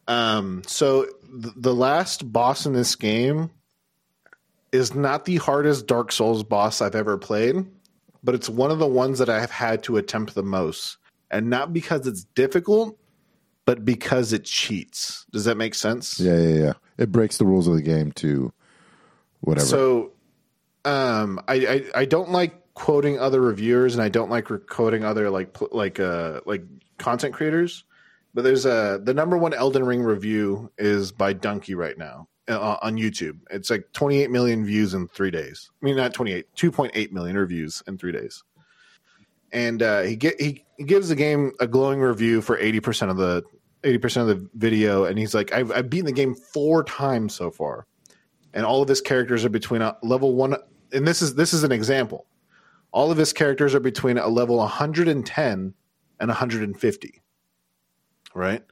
Um, so th- the last boss in this game is not the hardest Dark Souls boss I've ever played, but it's one of the ones that I have had to attempt the most, and not because it's difficult, but because it cheats. Does that make sense? Yeah, yeah, yeah. It breaks the rules of the game to whatever. So, um, I, I I don't like quoting other reviewers, and I don't like quoting other like like uh like content creators. But there's a the number one Elden Ring review is by Dunkey right now uh, on YouTube. It's like 28 million views in three days. I mean, not 28, 2.8 million reviews in three days. And uh, he get he, he gives the game a glowing review for 80 percent of the 80 percent of the video, and he's like, I've I've beaten the game four times so far and all of his characters are between a level one and this is this is an example all of his characters are between a level 110 and 150 right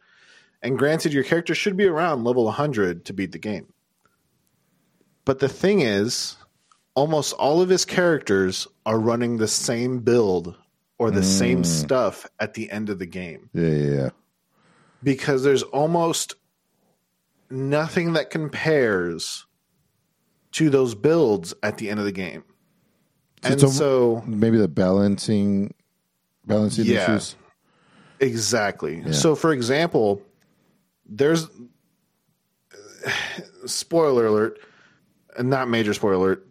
and granted your character should be around level 100 to beat the game but the thing is almost all of his characters are running the same build or the same mm. stuff at the end of the game yeah, yeah, yeah. because there's almost nothing that compares to those builds at the end of the game. and it's a- so Maybe the balancing balancing Yeah. issues. Exactly. So for example, there's spoiler alert, and not major spoiler alert.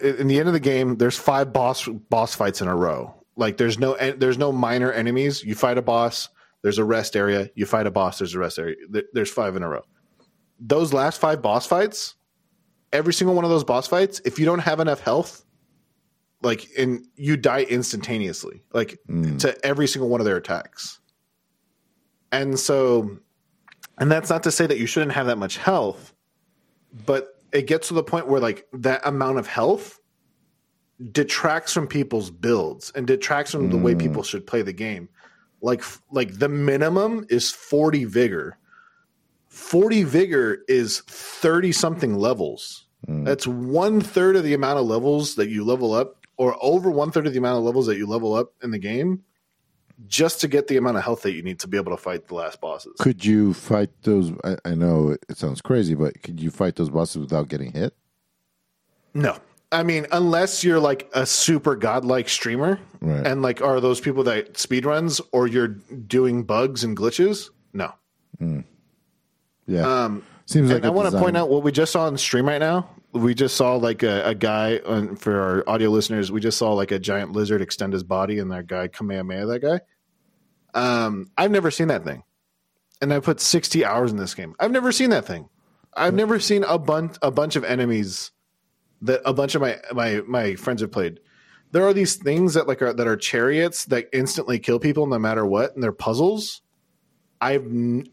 In in the end of the game, there's five boss boss fights in a row. Like there's no there's no minor enemies. You fight a boss, there's a rest area. You fight a boss, there's a rest area. There's five in a row. Those last five boss fights, every single one of those boss fights, if you don't have enough health, like and you die instantaneously, like mm. to every single one of their attacks. And so, and that's not to say that you shouldn't have that much health, but it gets to the point where like that amount of health detracts from people's builds and detracts from the way mm. people should play the game. Like like the minimum is 40 vigor. 40 vigor is 30 something levels. Mm. That's one third of the amount of levels that you level up, or over one third of the amount of levels that you level up in the game, just to get the amount of health that you need to be able to fight the last bosses. Could you fight those? I, I know it sounds crazy, but could you fight those bosses without getting hit? No. I mean, unless you're like a super godlike streamer Right. and like are those people that speed runs or you're doing bugs and glitches? No. Yeah, Um, seems like I want to point out what we just saw on stream right now. We just saw like a, a guy for our audio listeners. We just saw like a giant lizard extend his body, and that guy Kamehameha. That guy. Um, I've never seen that thing, and I put sixty hours in this game. I've never seen that thing. I've never seen a bunch a bunch of enemies that a bunch of my my my friends have played. There are these things that like are that are chariots that instantly kill people no matter what, and they're puzzles. I've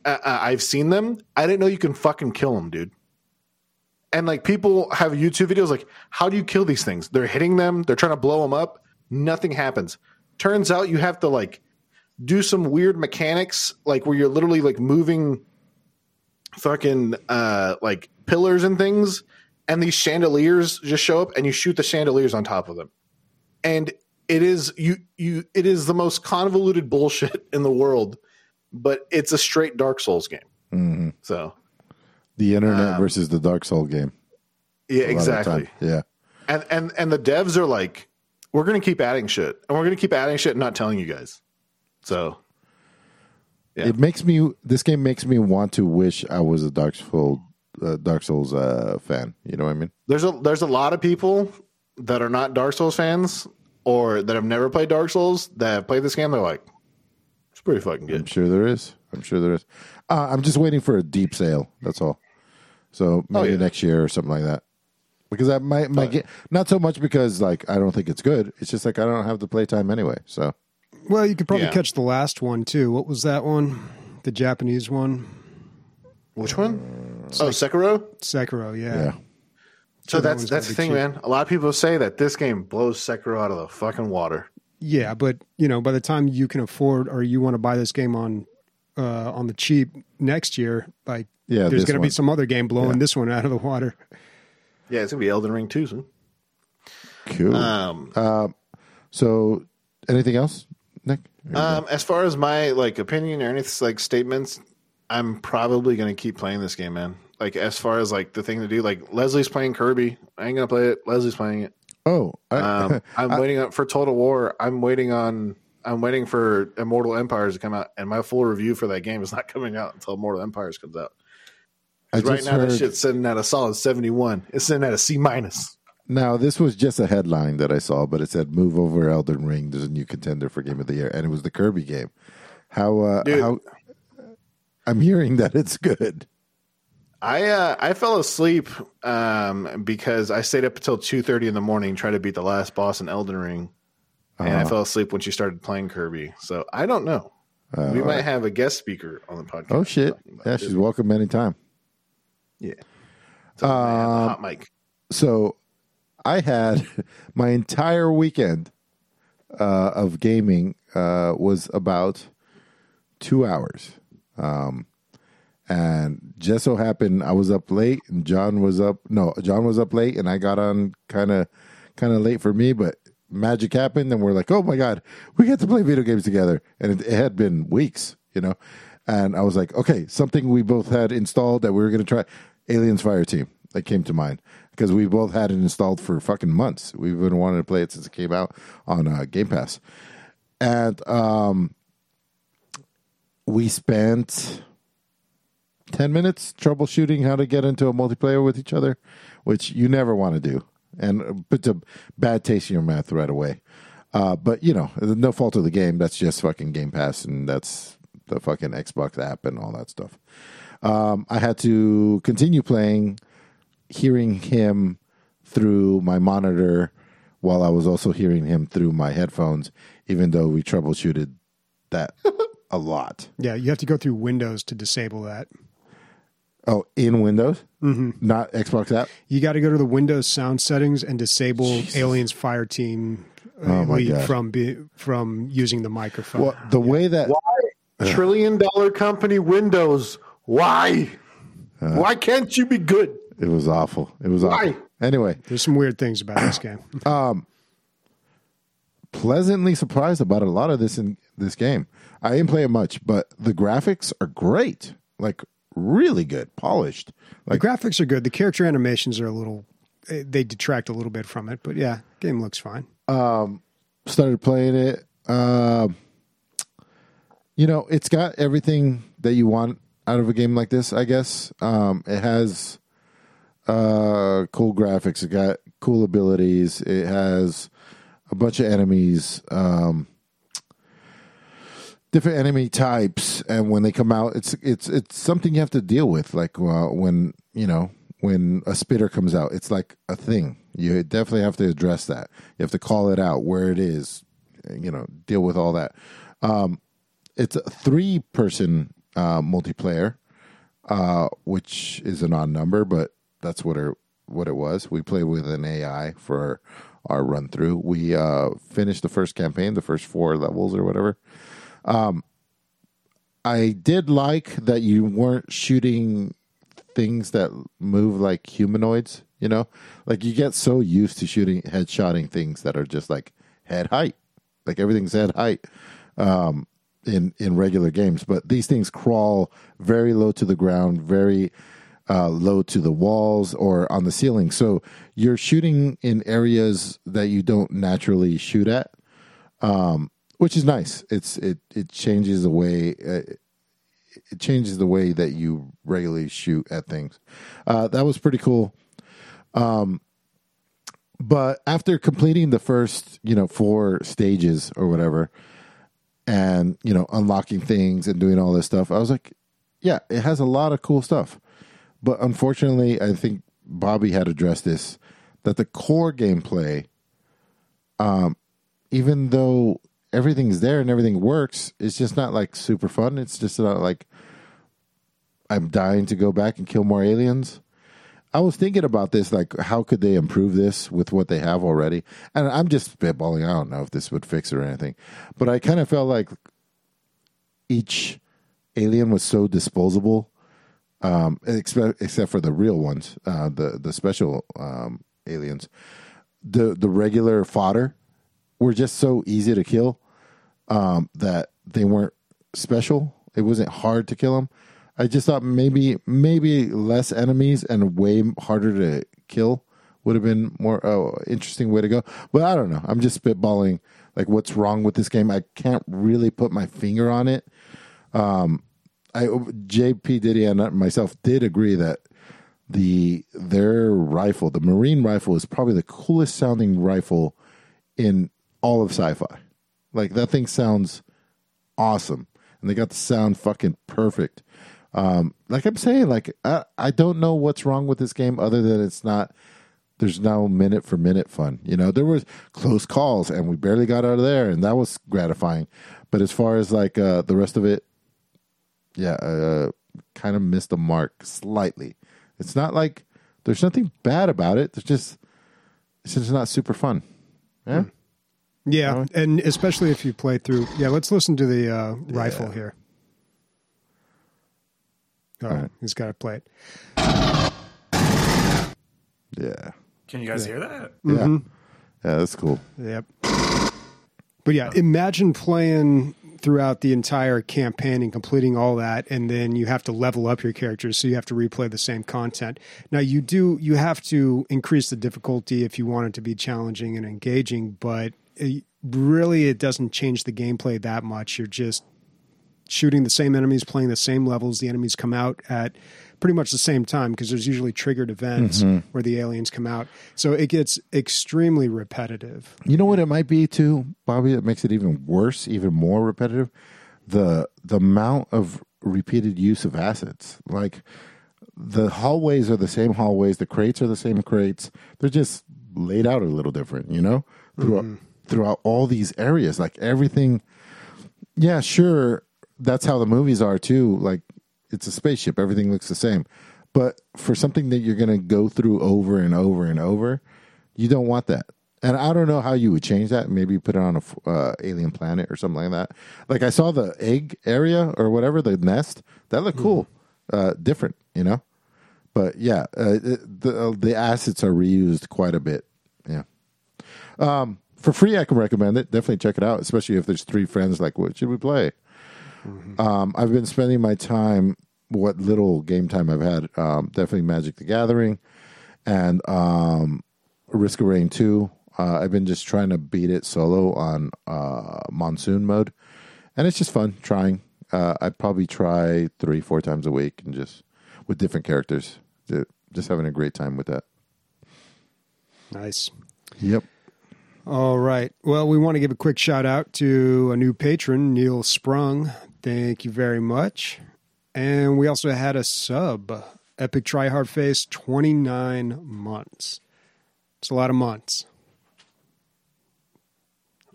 uh, uh, I've seen them. I didn't know you can fucking kill them, dude. And like people have YouTube videos like, how do you kill these things? They're hitting them. They're trying to blow them up. Nothing happens. Turns out you have to like do some weird mechanics, like where you're literally like moving fucking uh like pillars and things, and these chandeliers just show up, and you shoot the chandeliers on top of them. And it is you you it is the most convoluted bullshit [LAUGHS] in the world but it's a straight Dark Souls game. Mhm. So the internet um, versus the Dark Soul game. yeah, a lot of the exactly. Yeah, And and and the devs are like, we're going to keep adding shit, and we're going to keep adding shit, and not telling you guys. So Yeah. it makes me. This game makes me want to wish I was a Dark Souls uh, Dark Souls uh, fan. You know what I mean? there's a there's a lot of people that are not Dark Souls fans or that have never played Dark Souls that have played this game. They're like, it's pretty fucking good. I'm sure there is. I'm sure there is. Uh, I'm just waiting for a deep sale. That's all. So oh, maybe Oh, yeah. next year or something like that. Because I might, might get not so much because like I don't think it's good. It's just like I don't have the playtime anyway. So Well, you could probably Yeah. catch the last one too. What was that one? The Japanese one, Which one? Oh, Sekiro. Sekiro. Yeah. yeah, So that that's one's that's the thing, cheap. man. A lot of people say that this game blows Sekiro out of the fucking water. Yeah, but you know, by the time you can afford or you want to buy this game on uh, on the cheap next year, like Yeah, there's going to be some other game blowing this one out of the water. Yeah, it's gonna be Elden Ring too soon. cool. Um, so anything else, Nick? Um, as far as my like opinion or anything like statements, I'm probably gonna keep playing this game, man. Like as far as like the thing to do, like Leslie's playing Kirby. I ain't gonna play it. Leslie's playing it. oh, I, Um, [LAUGHS] I'm waiting on, for Total War. I'm waiting on. I'm waiting for Immortal Empires to come out, and my full review for that game is not [LAUGHS] coming out until Immortal Empires comes out. Right now, heard. that shit's sitting at a solid 71. It's sitting at a C minus. Now this was just a headline that I saw, but it said "Move over Elden Ring." There's a new contender for Game of the Year, and it was the Kirby game. How? Uh, Dude. how? I'm hearing that it's good. I uh, I fell asleep um, because I stayed up until two thirty in the morning trying to beat the last boss in Elden Ring, and I Uh-huh. fell asleep when she started playing Kirby. So I don't know. Uh, we might have a guest speaker on the podcast. Oh shit! Yeah, she's welcome anytime. yeah. So, Um, hot mic. So, I had [LAUGHS] my entire weekend uh, of gaming uh, was about two hours, um, and just so happened I was up late, and John was up. No, John was up late, and I got on kind of kind of late for me, but. Magic happened, and we're like, "Oh my god, we get to play video games together!" And it, it had been weeks, you know. And I was like, "Okay, something we both had installed that we were going to try." Aliens Fire Team that came to mind because we both had it installed for fucking months. We've been wanting to play it since it came out on uh, Game Pass, and um, we spent ten minutes troubleshooting how to get into a multiplayer with each other, which you never want to do, and puts a bad taste in your mouth right away. Uh, but you know, no fault of the game. That's just fucking Game Pass, and that's the fucking Xbox app and all that stuff. Um, I had to continue playing, hearing him through my monitor while I was also hearing him through my headphones, even though we troubleshooted that [LAUGHS] a lot. Yeah, you have to go through Windows to disable that. Oh, in Windows, mm-hmm. not Xbox app. You got to go to the Windows sound settings and disable Aliens Fire Team uh, Oh, my lead God. from be, from using the microphone. Well, the way that Why trillion dollar company Windows? Why? Why can't you be good? it was awful. It was Why? awful. Anyway, There's some weird things about this [COUGHS] game. pleasantly surprised about a lot of this in this game. I didn't play it much, but the graphics are great. Like really good, polished. The graphics are good. The character animations are a little, eh, they detract a little bit from it, but yeah, game looks fine. started playing it. Um, you know, it's got everything that you want out of a game like this. I guess um, it has uh, cool graphics. It got cool abilities. It has a bunch of enemies. Um, different enemy types and when they come out it's it's it's something you have to deal with like uh, when you know when a spitter comes out it's like a thing. You definitely have to address that. You have to call it out where it is you know deal with all that. Um it's a three person uh multiplayer uh which is an odd number but that's what it what it was. We played with an ai for our run through we uh finished the first campaign the first four levels or whatever I did like that you weren't shooting things that move like humanoids, you know? Like you get so used to shooting headshotting things that are just like head height. Like everything's head height um in in regular games, but these things crawl very low to the ground, very uh, low to the walls or on the ceiling. So you're shooting in areas that you don't naturally shoot at which is nice. It's it it changes the way uh, it changes the way that you regularly shoot at things. Uh, that was pretty cool. Um, but after completing the first, you know, four stages or whatever, and you know, unlocking things and doing all this stuff, I was like, yeah, it has a lot of cool stuff. But unfortunately, I think Bobby had addressed this that the core gameplay um, even though everything's there and everything works, it's just not like super fun. It's just not like I'm dying to go back and kill more aliens. I was thinking about this, like how could they improve this with what they have already? And I'm just spitballing. I don't know if this would fix it or anything, but I kind of felt like each alien was so disposable, um, except except for the real ones, uh, the the special um, aliens. The the regular fodder were just so easy to kill um, that they weren't special. It wasn't hard to kill them. I just thought maybe maybe less enemies and way harder to kill would have been more oh, interesting way to go. But I don't know. I'm just spitballing like what's wrong with this game. I can't really put my finger on it. Um, I JP Diddy and myself did agree that the their rifle, the Marine rifle, is probably the coolest sounding rifle in all of sci-fi. Like that thing sounds awesome, and they got the sound fucking perfect. Um, like I'm saying, like I, I don't know what's wrong with this game other than it's not. There's no minute for minute fun. You know, there was close calls, and we barely got out of there, and that was gratifying. But as far as like uh, the rest of it, yeah, uh, kind of missed the mark slightly. It's not like there's nothing bad about it. It's just it's just not super fun. Yeah. Yeah, and especially if you play through. Yeah, let's listen to the uh, rifle here. Oh, right. he's got to play it. Yeah. Can you guys hear that? Yeah. Yeah, that's cool. Yep. But yeah, imagine playing throughout the entire campaign and completing all that, and then you have to level up your characters, so you have to replay the same content. Now, you do you have to increase the difficulty if you want it to be challenging and engaging, but it, really, it doesn't change the gameplay that much. You're just shooting the same enemies, playing the same levels. The enemies come out at pretty much the same time because there's usually triggered events mm-hmm. where the aliens come out. So it gets extremely repetitive. You know what it might be too, Bobby, that makes it even worse, even more repetitive? The the amount of repeated use of assets. Like the hallways are the same hallways, the crates are the same crates. They're just laid out a little different, you know? Throughout mm-hmm. Throughout all these areas. Like everything yeah, sure, that's how the movies are too. Like it's a spaceship. Everything looks the same. But for something that you're going to go through over and over and over, you don't want that. And I don't know how you would change that. Maybe put it on a uh, alien planet or something like that. Like I saw the egg area or whatever the nest that looked cool, uh, different, you know. But yeah, uh, the uh, the assets are reused quite a bit. Yeah. Um, for free, I can recommend it. Definitely check it out, especially if there's three friends. Like, what should we play? Um, I've been spending my time, what little game time I've had, um, definitely Magic the Gathering and um, Risk of Rain 2. Uh, I've been just trying to beat it solo on uh, monsoon mode, and it's just fun trying. Uh, I'd probably try three, four times a week and just with different characters. Just having a great time with that. Nice. Yep. All right. Well, we want to give a quick shout out to a new patron, Neil Sprung. Thank you very much. And we also had a sub, Epic Tryhard Face, 29 months. It's a lot of months.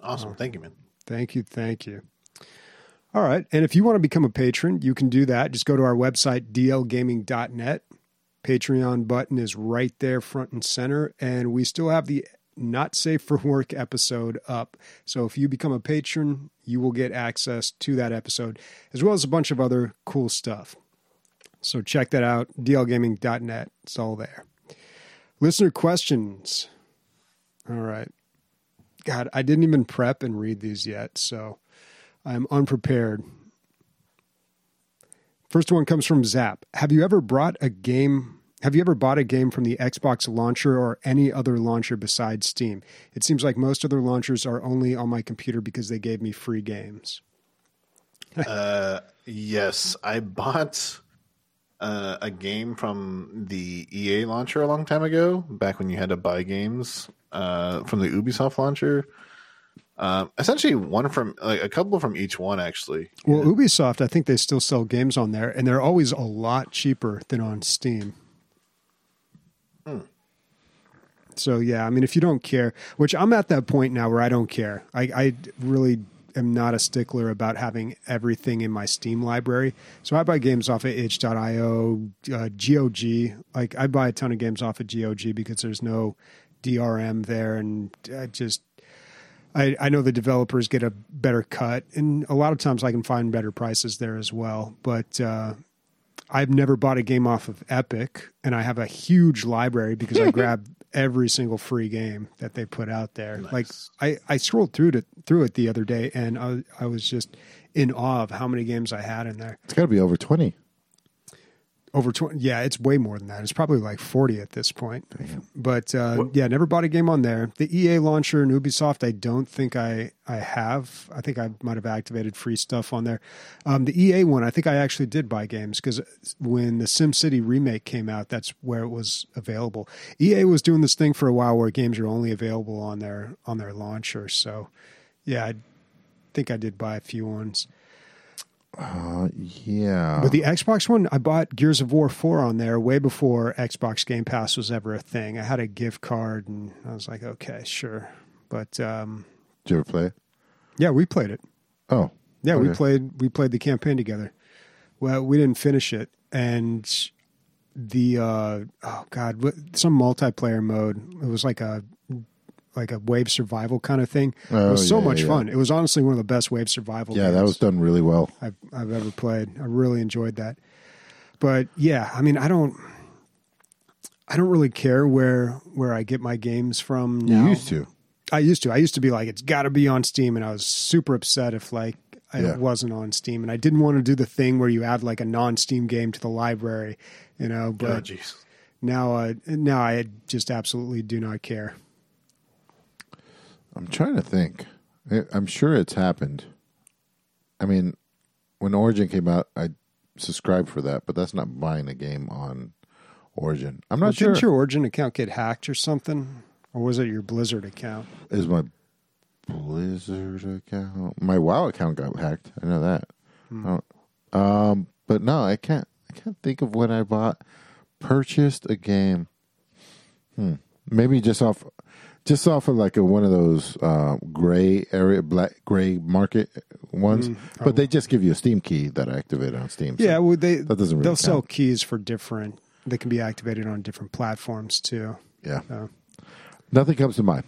Awesome. Thank you, man. Thank you. Thank you. All right. And if you want to become a patron, you can do that. Just go to our website, dlgaming.net. Patreon button is right there, front and center. And we still have the Not Safe for [LAUGHS] Work episode up. So if you become a patron, you will get access to that episode, as well as a bunch of other cool stuff. So check that out, dlgaming.net. It's all there. Listener questions. All right. God, I didn't even prep and read these yet, so I'm unprepared. First one comes from Zap. Have you ever brought a game? Have you ever bought a game from the Xbox launcher or any other launcher besides Steam? It seems like most other launchers are only on my computer because they gave me free games. [LAUGHS] Uh, yes, I bought uh, a game from the EA launcher a long time ago, back when you had to buy games uh, from the Ubisoft launcher. Um, essentially, one from like a couple from each one, actually. Well, Ubisoft, I think they still sell games on there, and they're always a lot cheaper than on Steam. So yeah, I mean, if you don't care, which I'm at that point now where I don't care. I, I really am not a stickler about having everything in my Steam library. So I buy games off of itch.io, uh, GOG. Like I buy a ton of games off of GOG because there's no DRM there, and I just I, I know the developers get a better cut, and a lot of times I can find better prices there as well. But uh, I've never bought a game off of Epic, and I have a huge library because I [LAUGHS] grab every single free game that they put out there. Like I, I scrolled through it through it the other day, and I, I was just in awe of how many games I had in there. It's got to be over 20. Over twenty, yeah, it's way more than that. It's probably like forty at this point. But uh, yeah, never bought a game on there. The EA launcher and Ubisoft, I don't think I I have. I think I might have activated free stuff on there. Um, the EA one, I think I actually did buy games because when the SimCity remake came out, that's where it was available. EA was doing this thing for a while where games are only available on their on their launcher. So yeah, I think I did buy a few ones. Uh, yeah. But the Xbox one, I bought Gears of War 4 on there way before Xbox Game Pass was ever a thing. I had a gift card and I was like, okay, sure. But um, Did you ever play it? yeah, we played it. Oh. Yeah, we played we played the campaign together. Well, we didn't finish it and the uh oh god, some multiplayer mode. It was like a like a wave survival kind of thing. it Oh, was so yeah, much yeah. fun. It was honestly one of the best wave survival Yeah, that was done really well. I've I've ever played. I really enjoyed that. But yeah, I mean, I don't I don't really care where where I get my games from now. You used to. I used to. I used to be like, it's got to be on Steam, and I was super upset if like Yeah. wasn't on Steam, and I didn't want to do the thing where you add like a non-Steam game to the library, you know. Oh, But jeez. now, uh, now I just absolutely do not care. I'm trying to think. I'm sure it's happened. I mean, when Origin came out, I subscribed for that, but that's not buying a game on Origin. I'm not Well, sure. Didn't your Origin account get hacked or something, or was it your Blizzard account? Is my Blizzard account? My WoW account got hacked. I know that. Hmm. I Um, but no, I can't. I can't think of when I bought purchased a game. Hmm. Maybe just off. Just off of like a, one of those uh, gray area, black gray market ones. But they just give you a Steam key that I activate on Steam. so Yeah, well, they that doesn't really they'll sell keys for different. They can be activated on different platforms too. yeah. So, Nothing comes to mind.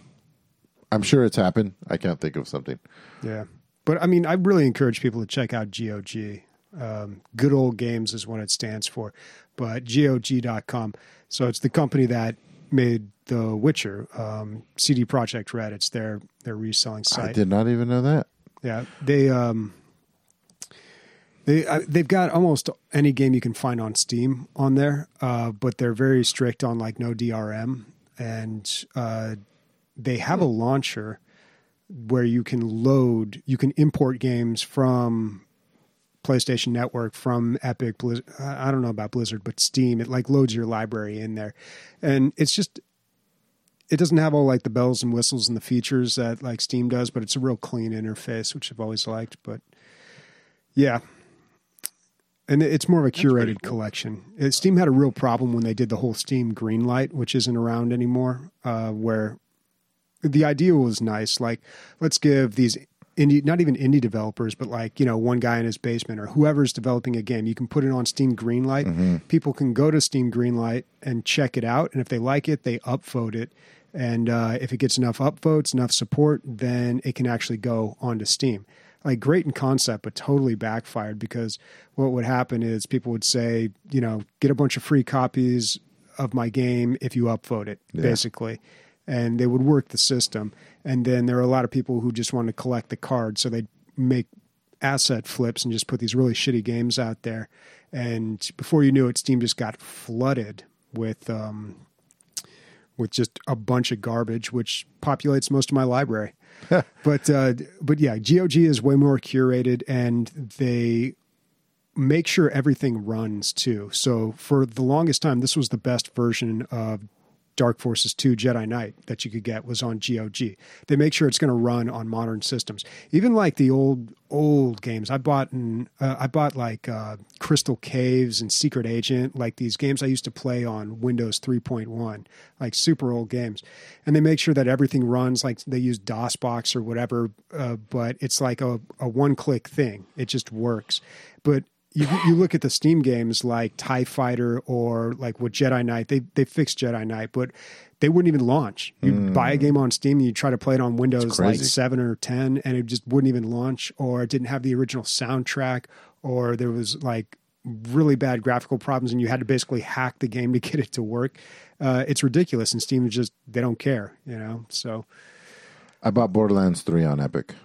I'm sure it's happened. I can't think of something. yeah, but I mean, I really encourage people to check out GOG. Um, Good old games is what it stands for, but GOG.com. So it's the company that made The Witcher. Um, CD Projekt Red. It's their their reselling site. I did not even know that. Yeah, they um, they uh, they've got almost any game you can find on Steam on there, uh, but they're very strict on like no DRM, and uh, they have a launcher where you can load, you can import games from PlayStation Network from Epic. Blizz- I don't know about Blizzard, but Steam. It like loads your library in there, and it's just it doesn't have all like the bells and whistles and the features that like Steam does, but it's a real clean interface, which I've always liked. But yeah, and it's more of a curated collection. Uh, Steam had a real problem when they did the whole Steam Greenlight, which isn't around anymore, uh, where the idea was nice. Like, let's give these indie, not even indie developers, but like, you know, one guy in his basement or whoever's developing a game, you can put it on Steam Greenlight. People can go to Steam Greenlight and check it out. And if they like it, they upvote it. And uh, if it gets enough upvotes, enough support, then it can actually go onto Steam. Like, great in concept, but totally backfired because what would happen is people would say, you know, get a bunch of free copies of my game if you upvote it, basically and they would work the system. And then there are a lot of people who just want to collect the cards, so they'd make asset flips and just put these really shitty games out there. And before you knew it, Steam just got flooded with um, with just a bunch of garbage, which populates most of my library. [LAUGHS] but uh, but yeah, GOG is way more curated, and they make sure everything runs too. So for the longest time, this was the best version of Dark Forces 2 Jedi Knight that you could get was on GOG. They make sure it's going to run on modern systems. Even like the old old games, I bought in, uh, I bought like uh, Crystal Caves and Secret Agent, like these games I used to play on Windows 3.1, like super old games. And they make sure that everything runs like they use DOSBox or whatever, uh, but it's like a, a one click thing. It just works. But you you look at the Steam games like Tie Fighter or like with Jedi Knight, they they fixed Jedi Knight, but they wouldn't even launch. You would buy a game on Steam, and you try to play it on Windows like seven or ten, and it just wouldn't even launch, or it didn't have the original soundtrack, or there was like really bad graphical problems, and you had to basically hack the game to [LAUGHS] get it to work. Uh, it's ridiculous, and Steam is just they don't care, you know. So I bought Borderlands 3 on Epic.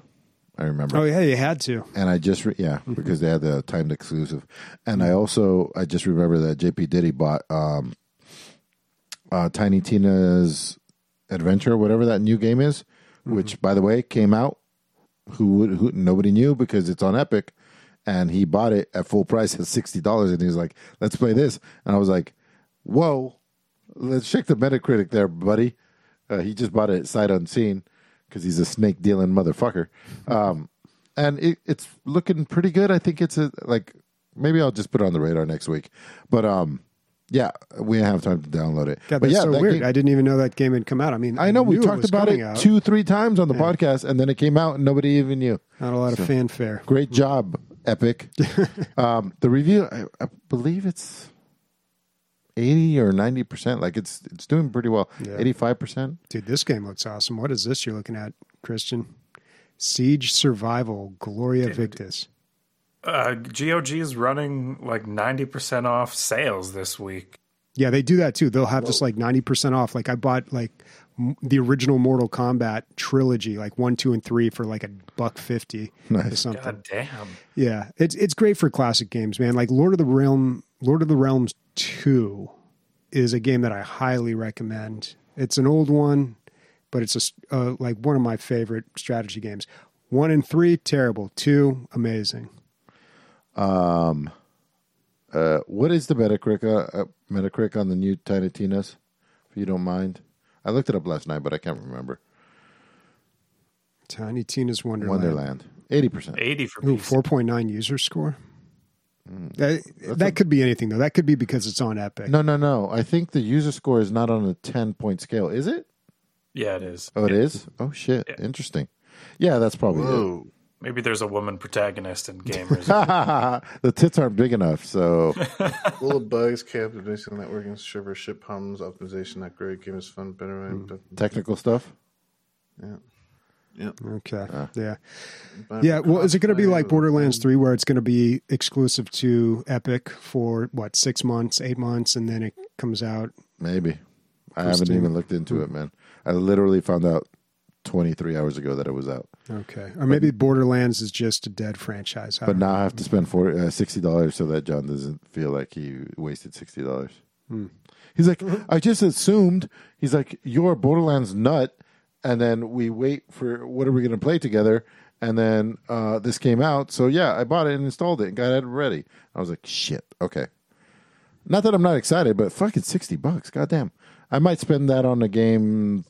I remember. oh yeah, you had to. And I just re- yeah because they had the timed exclusive, and I also I just remember that JP Diddy bought um, uh, Tiny Tina's Adventure, whatever that new game is, which by the way came out. Who would who nobody knew because it's on Epic, and he bought it at full price at sixty dollars, and he's like, "Let's play this," and I was like, "Whoa, let's check the Metacritic there, buddy." Uh, he just bought it sight unseen because he's a snake dealing motherfucker. Um, and it, it's looking pretty good. I think it's a, like maybe I'll just put it on the radar next week. But um, yeah, we didn't have time to download it. God, but yeah, so weird. game- I didn't even know that game had come out. I mean, I know we talked was about it out. two, three times on the podcast, and then it came out and nobody even knew. Not a lot of fanfare. Great job, Epic. [LAUGHS] um, the review, I, I believe it's eighty or ninety percent. Like it's it's doing pretty well. Yeah. Eighty five percent. Dude, this game looks awesome. What is this you're looking at, Christian? Siege Survival, Gloria Victis. Uh, GOG is running like 90% off sales this week. Yeah, they do that too. They'll have just like 90% off. Like I bought like m- the original Mortal Kombat trilogy, like 1, 2 and 3 for like a buck 50 or something. God damn. Yeah, it's it's great for classic games, man. Like Lord of the Realm, Lord of the Realms Two is a game that I highly recommend. It's an old one, but it's a s- uh, like one of my favorite strategy games. One and three terrible. Two amazing. Uh, what is the Metacritic uh, uh, Metacritic on the new Tiny Tina's? If you don't mind, I looked it up last night, but I can't remember. Tiny Tina's Wonderland. Wonderland, eighty percent. 80 for Ooh, four point nine user score. Mm. That, that could be anything though. That could be because it's on Epic. No, no, no. I think the user score is not on a ten point scale. Is it? Yeah, it is. Oh, it is. Oh shit, interesting. Yeah, that's probably it. Maybe there's a woman protagonist in gamers. [LAUGHS] the tits aren't big enough, so [LAUGHS] Full of bugs, chaos, basic networking, server, ship problems, optimization, not great. Game is fun, better. right? Hmm. technical stuff. Yeah. Yeah. Okay. Uh. yeah. Yeah. Well, is it going to be like Borderlands 3 where it's going to be exclusive to Epic for what, six months, eight months, and then it comes out? Maybe. I haven't even looked into it, man. I literally found out 23 hours ago that it was out. Okay. Or maybe Borderlands is just a dead franchise. I But now I have to spend 40, uh, $60 so that John doesn't feel like he wasted $60. He's like, I just assumed, he's like, you're a Borderlands nut. And then we wait for what are we going to play together? And then uh, this came out. So yeah, I bought it and installed it and got it ready. I was like, shit, okay. Not that I'm not excited, but fucking 60 bucks. Goddamn. I might spend that on a game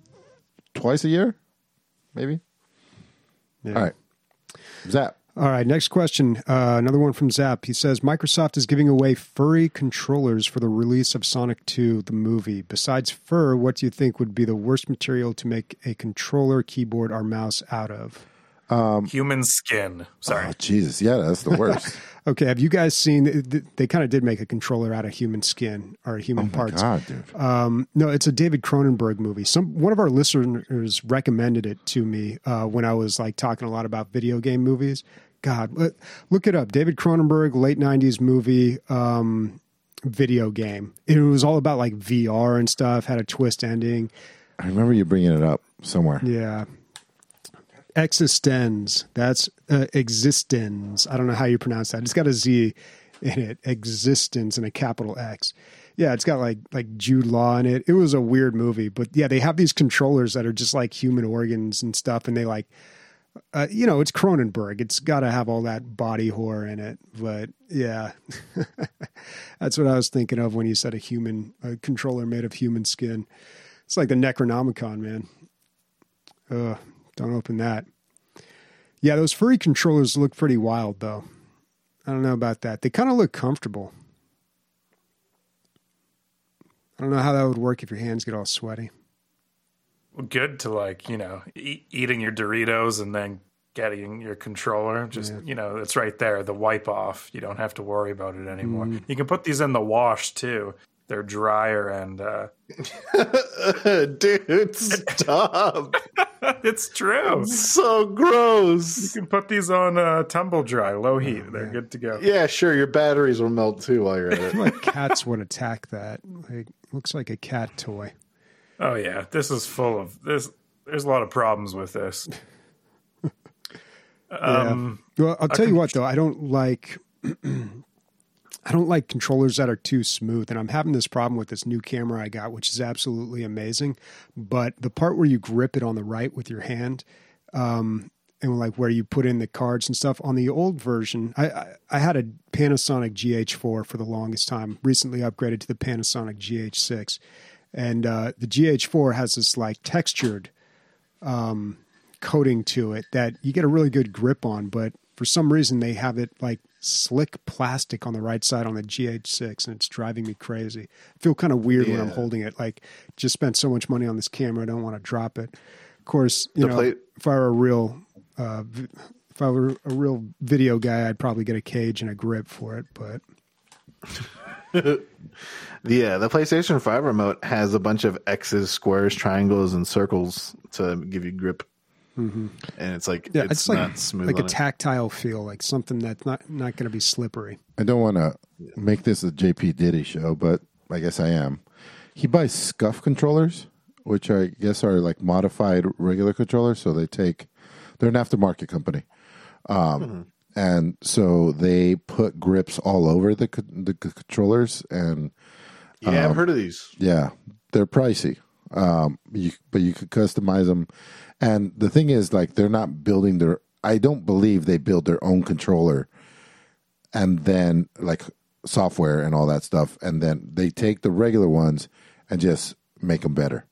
twice a year, maybe. Yeah. All right. Zap. All right, next question. Uh, another one from Zap. He says Microsoft is giving away furry controllers for the release of Sonic 2, the movie. Besides fur, what do you think would be the worst material to make a controller, keyboard, or mouse out of? Human skin. Sorry. Oh, Jesus. Yeah, that's the worst. [LAUGHS] Okay, have you guys seen? They kind of did make a controller out of human skin or human parts. God, dude. Um, no, it's a David Cronenberg movie. Some one of our listeners recommended it to me uh, when I was like talking a lot about video game movies. God, look- it up. David Cronenberg, late '90s movie, um, video game. It was all about like VR and stuff. Had a twist ending. I remember you bringing it up somewhere. Yeah. eXistenZ. That's uh, existence. I don't know how you pronounce that. It's got a Z in it. Existence and a capital X. Yeah, it's got like like Jude Law in it. It was a weird movie, but yeah, they have these controllers that are just like human organs and stuff, and they like, uh, you know, it's Cronenberg. It's got to have all that body horror in it. But yeah, [LAUGHS] that's what I was thinking of when you said a human a controller made of human skin. It's like the Necronomicon, man. Ugh, don't open that. Yeah, those furry controllers look pretty wild, though. I don't know about that. They kind of look comfortable. I don't know how that would work if your hands get all sweaty. Good to like, you know, eat, eating your Doritos and then getting your controller. Just, you know, it's right there, the wipe off. You don't have to worry about it anymore. You can put these in the wash too. They're drier and uh [LAUGHS] Dude, stop. [LAUGHS] it's true. so gross. You can put these on uh, tumble dry, low heat. They're good to go. Yeah, sure. Your batteries will melt too while you're at it. [LAUGHS] like cats would attack that. Like, looks like a cat toy. Oh yeah, this is full of this. There's a lot of problems with this. [LAUGHS] Um, Well, I'll tell you what, though, I don't like. [CLEARS THROAT] I don't like controllers that are too smooth, and I'm having this problem with this new camera I got, which is absolutely amazing. But the part where you grip it on the right with your hand, um, and like where you put in the cards and stuff on the old version, I, I, I had a Panasonic GH4 for the longest time. Recently upgraded to the Panasonic GH6, and uh, the GH4 has this like textured coating to it that you get a really good grip on, but for some reason they have it like slick plastic on the right side on the GH6 and it's driving me crazy. I feel kind of weird when I'm holding it. Like just spent so much money on this camera, I don't want to drop it. Of course, you The know, plate- if I were a real uh, v- if I were a real video guy, I'd probably get a cage and a grip for it, but [LAUGHS] [LAUGHS] Yeah, the PlayStation 5 remote has a bunch of X's, squares, triangles, and circles to give you grip. And it's like yeah, it's, it's, not like smooth. like a on it. tactile feel, like something that's not not going to be slippery. I don't want to make this a JP Diddy show, but I guess I am. He buys SCUF controllers, which I guess are like modified regular controllers. So they take, they're an aftermarket company. Um, And so they put grips all over the, the controllers. And yeah, I've heard of these. yeah, they're pricey. Um, you, but you could customize them. And the thing is, like, they're not building their, I don't believe they build their own controller and then like software and all that stuff, and then they take the regular ones and just make them better.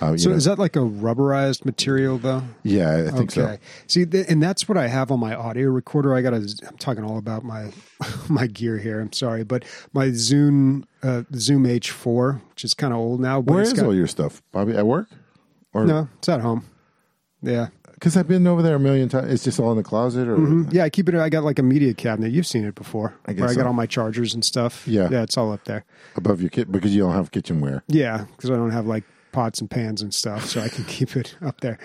Uh, So know, is that like a rubberized material though? yeah, I think so. See, th- and that's what I have on my audio recorder. I got to. I'm talking all about my [LAUGHS] my gear here. I'm sorry, but my Zoom uh, Zoom H4, which is kind of old now. But Where is got, all your stuff, Bobby? At work? Or No, it's at home. Yeah. because I've been over there a million times. It's just all in the closet, or Mhm. Yeah, I keep it. I got like a media cabinet. You've seen it before. I guess where I got all my chargers and stuff. Yeah. Yeah, it's all up there. above your kit because you don't have kitchenware. Yeah, because I don't have like pots and pans and stuff, so I can [LAUGHS] keep it up there.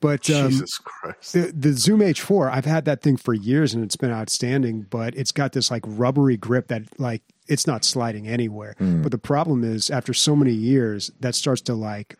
But um, Jesus Christ. the the Zoom H4, I've had that thing for years and it's been outstanding, but it's got this like rubbery grip that like it's not sliding anywhere. Hmm. But the problem is after so many years, that starts to like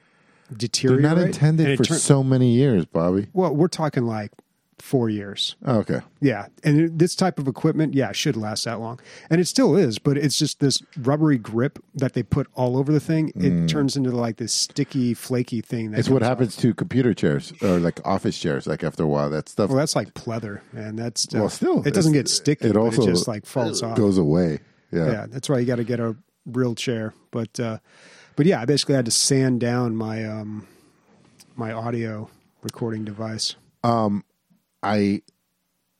They're deteriorate. not intended for turn- so many years, Bobby. well, we're talking like four years. Oh, okay. Yeah, and this type of equipment, yeah, should last that long, and it still is. But it's just this rubbery grip that they put all over the thing. It turns into like this sticky, flaky thing. That. It's what comes off. happens to computer chairs or like office chairs. Like after a while, that stuff Well, that's like pleather, and that's Well, still, it doesn't get sticky. it also it just like falls off. goes away. Yeah. yeah, that's why you got to get a real chair. But uh, but yeah, I basically had to sand down my um my audio recording device. I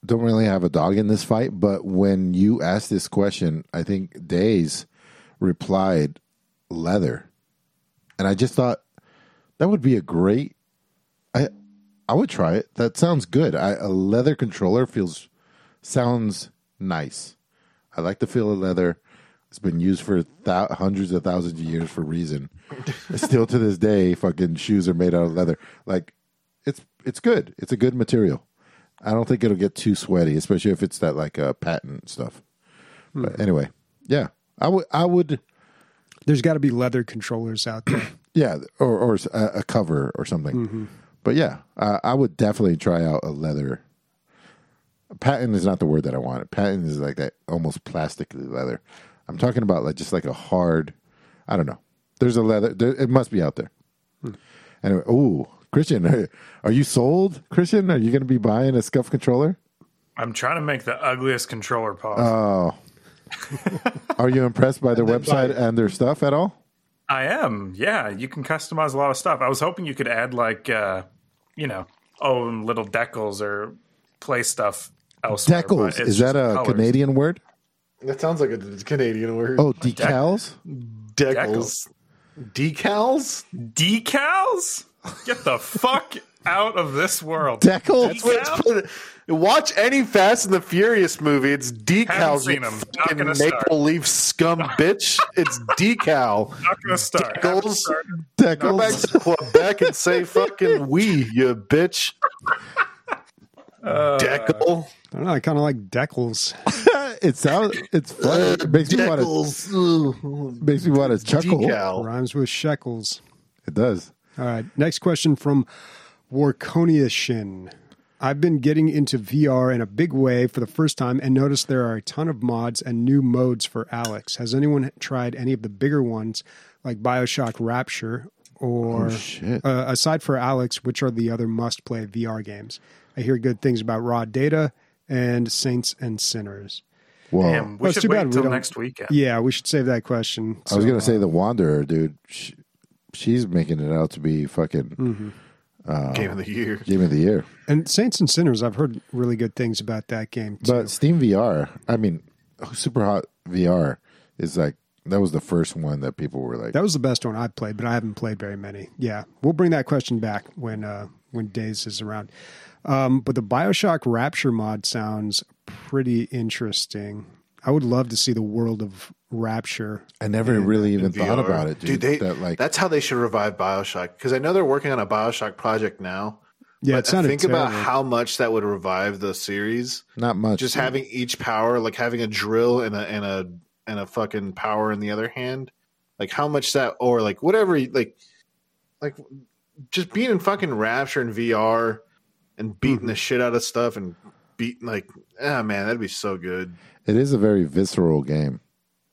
don't really have a dog in this fight, but when you asked this question, I think Days replied leather. And I just thought that would be a great I I would try it. That sounds good. I, a leather controller feels sounds nice. I like the feel of leather. It's been used for thou- hundreds of thousands of years for a reason. [LAUGHS] Still to this day, fucking shoes are made out of leather. Like it's it's good. It's a good material. I don't think it'll get too sweaty, especially if it's that like uh, patent stuff. But anyway, yeah, I would I would There's got to be leather controllers out there. [CLEARS THROAT] yeah, or or a, a cover or something. But yeah, uh, I would definitely try out a leather. Patent is not the word that I want. Patent is like that almost plastically leather. I'm talking about like just like a hard. I don't know. There's a leather. There, it must be out there. Anyway, oh, Christian, are, are you sold? Christian, are you going to be buying a SCUF controller? I'm trying to make the ugliest controller possible. Oh, [LAUGHS] are you impressed by their website and their stuff at all? I am. Yeah, you can customize a lot of stuff. I was hoping you could add like, uh, you know, oh, little decals or play stuff elsewhere. Decals is that a colors. Canadian word? That sounds like a Canadian word. Oh, decals. decals. Decals? decals? Get the fuck out of this world. Decals. That's what it's put- Watch any Fast and the Furious movie. It's Haven't decals. seen You 'em. Not fucking gonna start. maple leaf scum [LAUGHS] bitch. It's decal. Not gonna start. Haven't Decals. started. Go back Decals. to Quebec and say [LAUGHS] fucking we, you bitch. Uh, Decal. I don't know. I kind of like decals. [LAUGHS] it sounds. It's funny. It makes me want to. Decals. Makes me want to chuckle. Decal. Rhymes with shekels. It does. All right. Next question from Warconiashin. I've been getting into VR in a big way for the first time and noticed there are a ton of mods and new modes for Alyx. Has anyone tried any of the bigger ones like Bioshock Rapture or Oh, shit. uh, aside for Alyx, which are the other must play VR games? I hear good things about Raw Data and Saints and Sinners. Whoa. Damn, we Well, should too wait bad we until don't- next weekend. Yeah, we should save that question. I was So, gonna say uh, the Wanderer, dude. She, she's making it out to be fucking Mm-hmm. Game of the year. game of the year. and Saints and Sinners. I've heard really good things about that game too. But Steam VR, I mean, Superhot VR is like that was the first one that people were like, That was the best one I've played, but I haven't played very many. Yeah, we'll bring that question back when uh, when Days is around. Um, but the Bioshock Rapture mod sounds pretty interesting. I would love to see the world of Rapture. I never really even thought VR. about it, dude. they, that like that's how they should revive Bioshock because I know they're working on a Bioshock project now. Yeah, but it sounded think about terrible. how much that would revive the series. not much. Just dude. having each power, like having a drill and a and a and a fucking power in the other hand, like how much that or like whatever, like like just being in fucking Rapture and VR and beating Mm-hmm. the shit out of stuff and beating like ah man, that'd be so good. it is a very visceral game.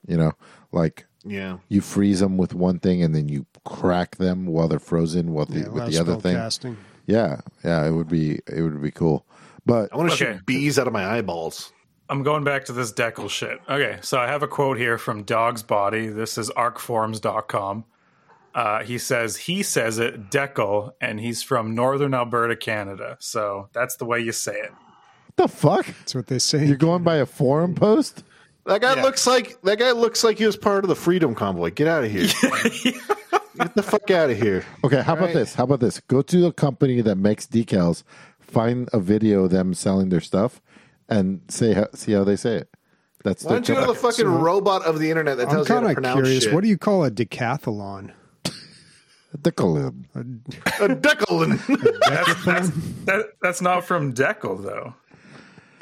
You know, like Yeah, you freeze them with one thing and then you crack them while they're frozen with the, Yeah, with the other thing. casting. Yeah, yeah, it would be it would be cool. But I want to Okay. shoot bees out of my eyeballs. I'm going back to this decal shit. Okay, so I have a quote here from Dog's Body. This is arcforms.com. Uh, he says he says it decal, and he's from northern Alberta, Canada. So that's the way you say it. What the fuck? That's what they say. You're going by a forum post? That guy Yeah. looks like that guy looks like he was part of the Freedom Convoy. Get out of here. [LAUGHS] Get the fuck out of here. Okay, how about Right. this? How about this? Go to the company that makes decals, find a video of them selling their stuff, and say how, see how they say it. That's Why don't you the go to the fucking robot of the internet that I'm tells you how kind to of pronounce curious. shit? What do you call a decathlon? [LAUGHS] Decalib. a Declan. That's, that's, that, that's not from decal though.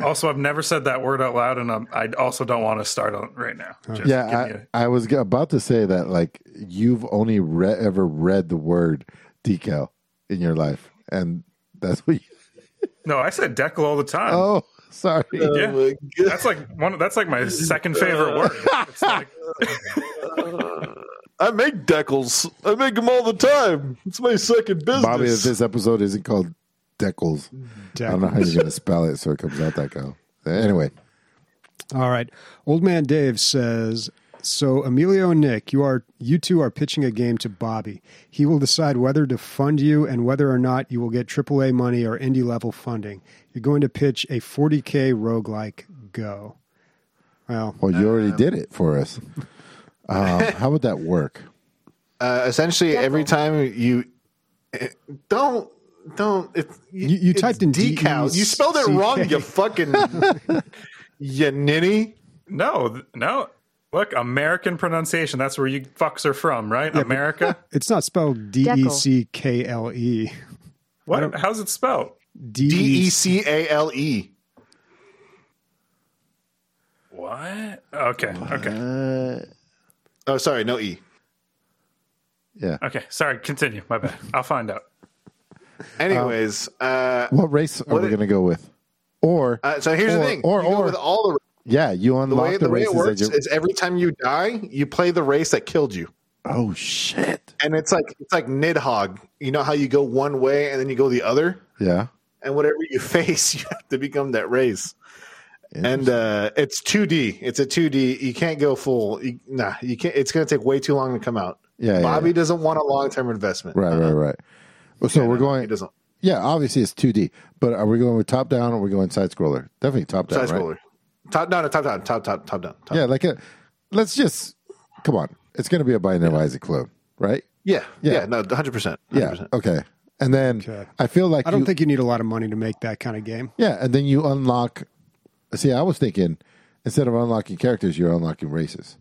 Also, I've never said that word out loud, and I'm, I also don't want to start on right now. Just give me Yeah, a- I, I was about to say that like you've only re- ever read the word decal in your life, and that's what. You, [LAUGHS] no, I said Deckle all the time. oh, sorry. yeah, Oh my God. that's like one. That's like my [LAUGHS] second favorite word. It's like, [LAUGHS] I make decals. I make them all the time. It's my second business. Bobby, if this episode isn't called Decals, I don't know how you're going to spell it so it comes out that go. Anyway, All right. Old man Dave says, "So Emilio and Nick, you are you two are pitching a game to Bobby. He will decide whether to fund you and whether or not you will get AAA money or indie level funding. You're going to pitch a 40k roguelike. Go. Well, well, you already did it for us. Um, [LAUGHS] how would that work? uh, essentially, every time you eh, don't don't it, You- you it's typed in decal. You spelled it wrong. D-E-C-K. You [LAUGHS] fucking you ninny. no, no. Look, American pronunciation. That's where you fucks are from, right? America. [LAUGHS] it's not spelled D E C K L E. What? How's it spelled? D D E e c a l e. What? Okay. Okay. Oh, sorry, no e. Yeah. Okay. Sorry. Continue. My bad. I'll find out. [LAUGHS] Anyways, uh, What race are What we going to go with? Or uh, so here's or, the thing. Or You go or with all the yeah, you the unlock way the, the way races it works is every time you die, you play the race that killed you. Oh shit! And it's like it's like Nidhogg. You know how you go one way and then you go the other, Yeah. and whatever you [LAUGHS] face, you have to become that race. And uh, it's 2D. It's a 2D. You can't go full. You, nah, you can't. It's going to take way too long to come out. Yeah, yeah, Bobby yeah. doesn't want a long term investment. Right, right, right. Well, so we're He going. doesn't. Yeah, obviously it's 2D, but are we going with top down or are we going side scroller? Definitely top down, Side right? scroller. Top down, top down, top top top down. Top. Yeah, like a. Let's just come on. It's going to be a binary Isaac clone, right? yeah, Yeah. yeah, No, hundred percent. Yeah. Okay. And then Okay. I feel like I don't you- think you need a lot of money to make that kind of game. Yeah, and then you unlock. See, I was thinking instead of unlocking characters, you're unlocking races.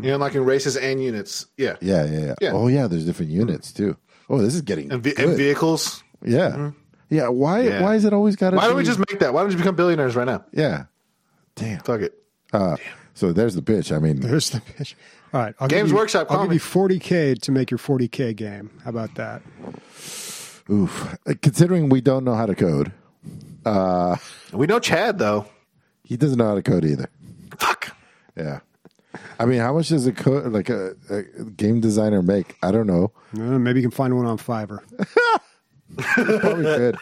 You're unlocking races and units. Yeah, Yeah, yeah, yeah. Yeah. Oh, yeah. There's different units too. Oh, this is getting and, ve- good. and vehicles. yeah, mm-hmm. yeah. Why? Yeah. Why is it always got to? Why don't we just make that? Why don't you become billionaires right now? Yeah. Damn. Fuck it. Uh, so there's the pitch. I mean, There's the pitch. All right, I'll Games you, Workshop, I'll call give me. you 40k to make your 40k game. How about that? oof. Uh, considering we don't know how to code, uh, We know Chad though. he doesn't know how to code either. Fuck. Yeah. I mean, how much does a code like a, a game designer make? I don't know. Uh, maybe you can find one on Fiverr. [LAUGHS] Probably could.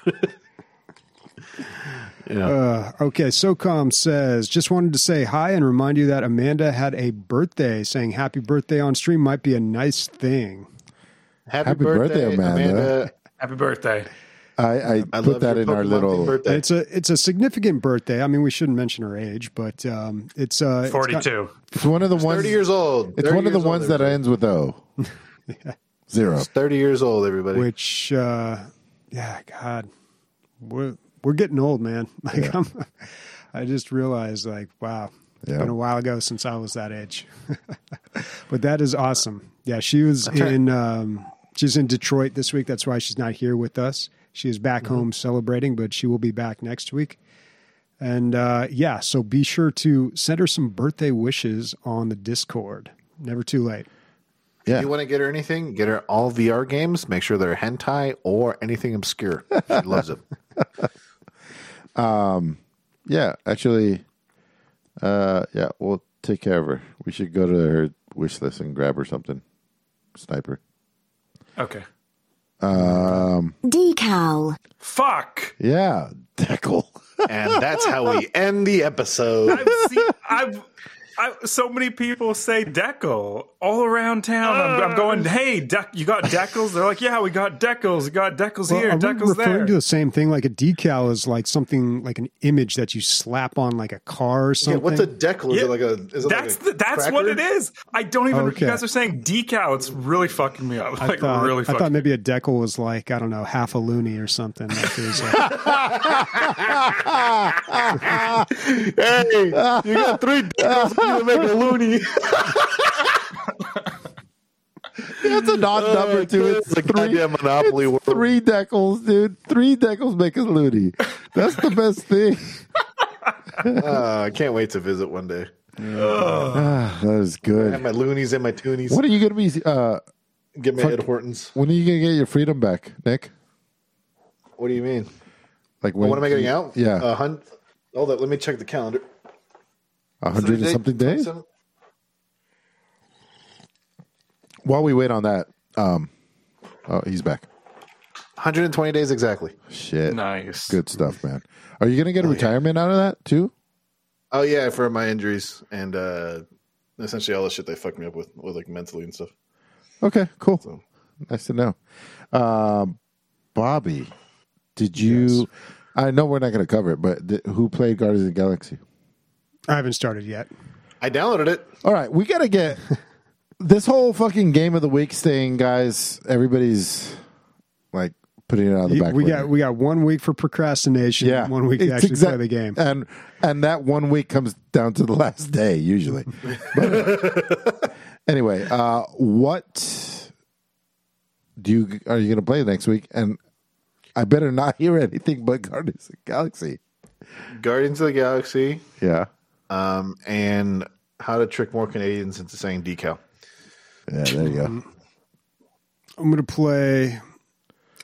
Uh, okay, SOCOM says, just wanted to say hi and remind you that Amanda had a birthday. Saying happy birthday on stream might be a nice thing. Happy, Happy birthday, Amanda. Happy birthday. I, I, I put that your in our little. birthday. It's a it's a significant birthday. I mean, we shouldn't mention her age, but um, it's uh, Forty-two. It's one of the ones. Thirty years old. It's one of the years old, ones that everybody. ends with O. [LAUGHS] Zero. It's Thirty years old, everybody. which uh, yeah, God, we're we're getting old, man. [LAUGHS] Like I'm, I just realized, like, wow, it's Yeah. been a while ago since I was that age. [LAUGHS] but that is awesome. Yeah, she was in um, she's in Detroit this week. That's why she's not here with us. She is back home celebrating, but she will be back next week. And uh, yeah, so be sure to send her some birthday wishes on the Discord. Never too late. Yeah. If you want to get her anything, get her all VR games. Make sure they're hentai or anything obscure. She loves it. [LAUGHS] Yeah, actually, uh, yeah, we'll take care of her. We should go to her wish list and grab her something. Sniper. Okay. Um, decal. Fuck. Yeah, decal. [LAUGHS] And that's how we end the episode. I've seen, I've I, so many people say decal all around town. I'm, I'm going, uh. hey, dec- you got decals? They're like, yeah, we got decals. We got decals Well, here, are we referring there. to the same thing? Like a decal is like something like an image that you slap on like a car or Yeah, something. what's a decal? Is Yeah, it like a? Is it that's like a the, that's what it is. I don't even. Okay. You guys are saying decal. It's really fucking me up. I Like thought, really I thought maybe a decal was like I don't know half a loony or something. Like it was like, [LAUGHS] Hey, you got three decals for you make a loony. That's an odd number too. It's It's a three, monopoly world. three decals, dude. Three decals make a loony. That's the best thing. Uh, [LAUGHS] I can't wait to visit one day. Ah, that is I have good. my loonies and my toonies. When are you gonna be? Uh, Get my fuck- Ed Hortons. when are you gonna get your freedom back, Nick? What do you mean? Like when? When am I getting out? Yeah, Uh, hun- Hold on, let me check the calendar. A hundred and something days. While we wait on that, um, oh, he's back. 120 days exactly. Shit, nice. good stuff, man. Are you gonna get a retirement out of that too? Oh yeah, for my injuries and uh essentially all the shit they fucked me up with, with like mentally and stuff. Okay, cool. So Nice to know. Um, Bobby, did you? I know we're not going to cover it, but th- who played Guardians of the Galaxy? I haven't started yet. I downloaded it. All right, we got to get [LAUGHS] this whole fucking game of the week thing, guys. Everybody's like putting it on the back. we got we got one week for procrastination. yeah, one week to It's actually exact- play the game. and and that one week comes down to the last day usually. [LAUGHS] But, anyway, uh, what do you are you going to play next week? And I better not [LAUGHS] hear anything but Guardians of the Galaxy. Guardians of the Galaxy, Yeah, um, and how to trick more Canadians into saying decal. yeah, there you go. I'm gonna play.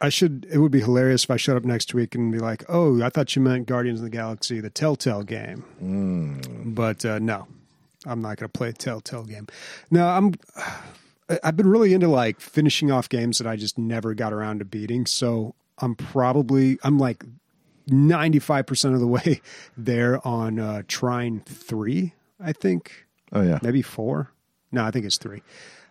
I should. It would be hilarious if I showed up next week and be like, "Oh, I thought you meant Guardians of the Galaxy, the Telltale game." But uh, no, I'm not gonna play a Telltale game. No, I'm. [SIGHS] I've been really into like finishing off games that I just never got around to beating. So I'm probably I'm like 95 percent of the way [LAUGHS] there on uh, Trine three. I think Oh yeah, maybe four. No, I think it's three.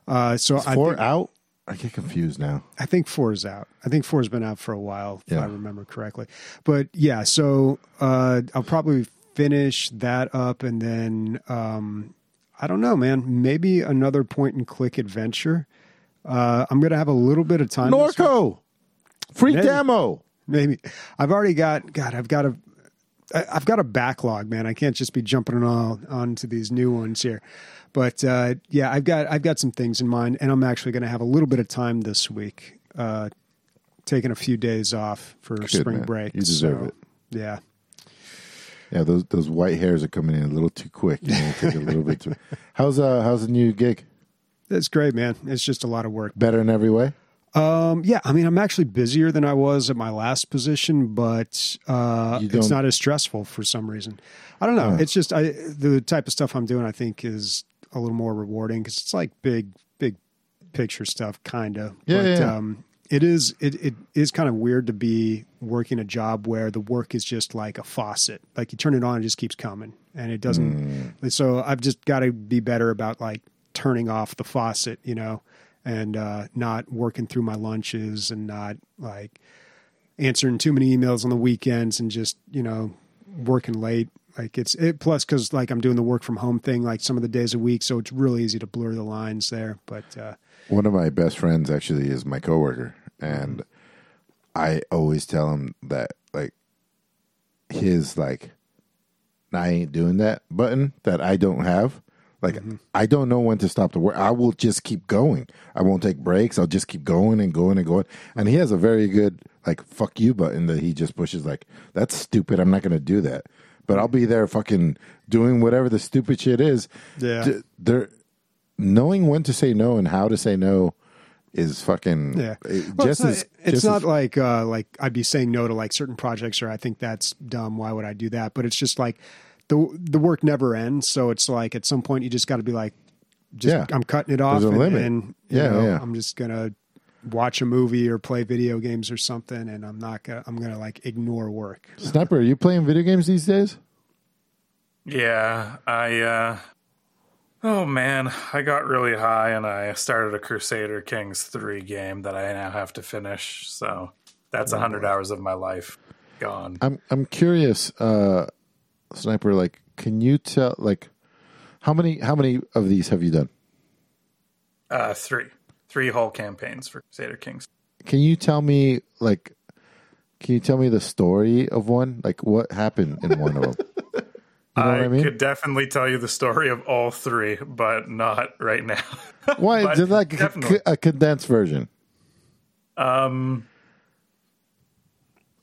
Uh, so I four think, out. I get confused now. I think four is out. I think four's been out for a while, if Yeah. I remember correctly. But yeah, so uh, I'll probably finish that up, and then um, I don't know, man. Maybe another point and click adventure. Uh, I'm gonna have a little bit of time. Norco, free Maybe. demo. Maybe I've already got. God, I've got a. I've got a backlog, man. I can't just be jumping on onto these new ones here. But uh, yeah, I've got I've got some things in mind, and I'm actually going to have a little bit of time this week, uh, taking a few days off for spring man. break. You deserve So, it. Yeah, Yeah, those those white hairs are coming in a little too quick. You know, take a little bit. Too, [LAUGHS] how's uh how's the new gig? it's great, man. It's just a lot of work. Better in every way. Um, yeah, I mean, I'm actually busier than I was at my last position, but uh, it's don't- as stressful for some reason. I don't know. It's just I the type of stuff I'm doing. I think is a little more rewarding because it's like big, big picture stuff, kind of. Yeah, but, yeah. Um, it is it, it is kind of weird to be working a job where the work is just like a faucet. Like you turn it on, it just keeps coming, and it doesn't. Mm. So I've just got to be better about like turning off the faucet, you know, and uh, not working through my lunches and not like answering too many emails on the weekends and just you know working late. Like it's it plus because like I'm doing the work from home thing like some of the days a week, so it's really easy to blur the lines there. But uh, One of my best friends actually is my coworker, and I always tell him that like his like I ain't doing that button that I don't have. Like I don't know when to stop the work. I will just keep going. I won't take breaks. I'll just keep going and going and going. And he has a very good like fuck you button that he just pushes like that's stupid. I'm not going to do that. But I'll be there fucking doing whatever the stupid shit is. Yeah. D- there knowing when to say no and how to say no is fucking Yeah, Well, just it's not, as it's just not as- like uh, like I'd be saying no to like certain projects, or I think that's dumb. Why would I do that? But it's just like the the work never ends, so it's like at some point you just got to be like, just Yeah. I'm cutting it off. There's a and, limit. and, you Yeah, know, yeah. I'm just gonna watch a movie or play video games or something, and I'm not gonna I'm gonna like ignore work. sniper. Are you playing video games these days? Yeah, I uh Oh man, I got really high and I started a Crusader Kings 3 game that I now have to finish. So that's a 100 hours of my life gone. I'm I'm curious, uh, sniper. Like, can you tell like how many how many of these have you done? Uh, three. Three whole campaigns for Crusader Kings. Can you tell me like? Can you tell me the story of one? Like, what happened in one of them? [LAUGHS] You know I, I mean? could definitely tell you the story of all three, but not right now. [LAUGHS] Why? Just like a, definitely. a condensed version. Um,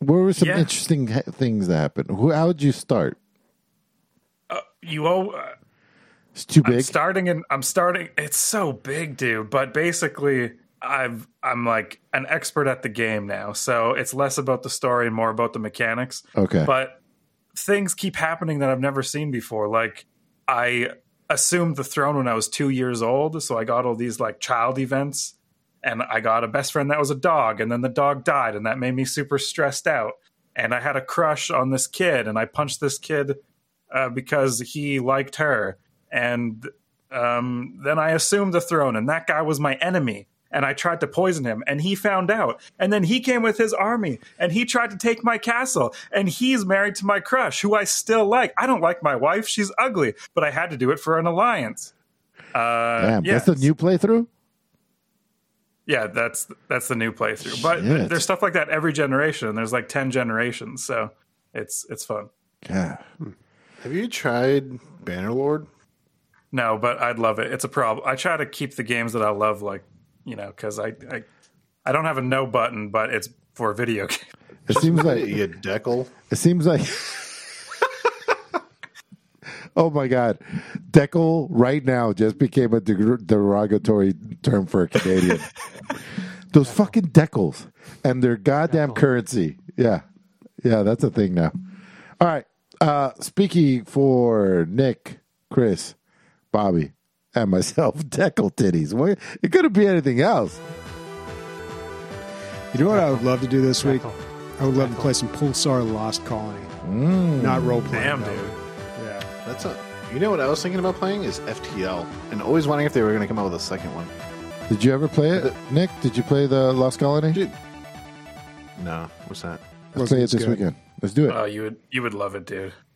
What were some Yeah. interesting ha- things that happened? How did you start? You owe. Uh, It's too I'm big. starting and I'm starting. It's so big, dude. But basically, I've I'm like an expert at the game now, so it's less about the story and more about the mechanics. Okay. But things keep happening that I've never seen before. Like I assumed the throne when I was two years old, so I got all these like child events, and I got a best friend that was a dog, and then the dog died, and that made me super stressed out. And I had a crush on this kid, and I punched this kid uh, because he liked her. And um, then I assumed the throne, and that guy was my enemy. And I tried to poison him, and he found out. And then he came with his army, and he tried to take my castle. And he's married to my crush, who I still like. I don't like my wife; she's ugly, but I had to do it for an alliance. Uh, Damn, yeah. that's the new playthrough. Yeah, that's that's the new playthrough. But Shit. there's stuff like that every generation. There's like ten generations, so it's it's fun. Yeah. Have you tried Bannerlord? No, but I'd love it. It's a problem. I try to keep the games that I love, like you know, because I, I I don't have a no button, but it's for video [LAUGHS] games. It seems like you deckle. It seems like. oh my God. Deckle right now just became a derogatory term for a Canadian. [LAUGHS] Those fucking deckles and their goddamn currency. Yeah. Yeah, that's a thing now. All right. Uh, speaking for Nick, Chris, Bobby, and myself, [LAUGHS] deckle titties. It couldn't be anything else. You know what I would love to do this week? I would love to play some Pulsar Lost Colony. Not role playing. Damn, though. dude. Yeah. That's a. You know what I was thinking about playing is FTL, and always wondering if they were going to come out with a second one. Did you ever play it, Nick? Did you play the Lost Colony? Dude. No, what's that? Let's play it Looks this good. weekend. Let's do it. Oh, you would you would love it, dude.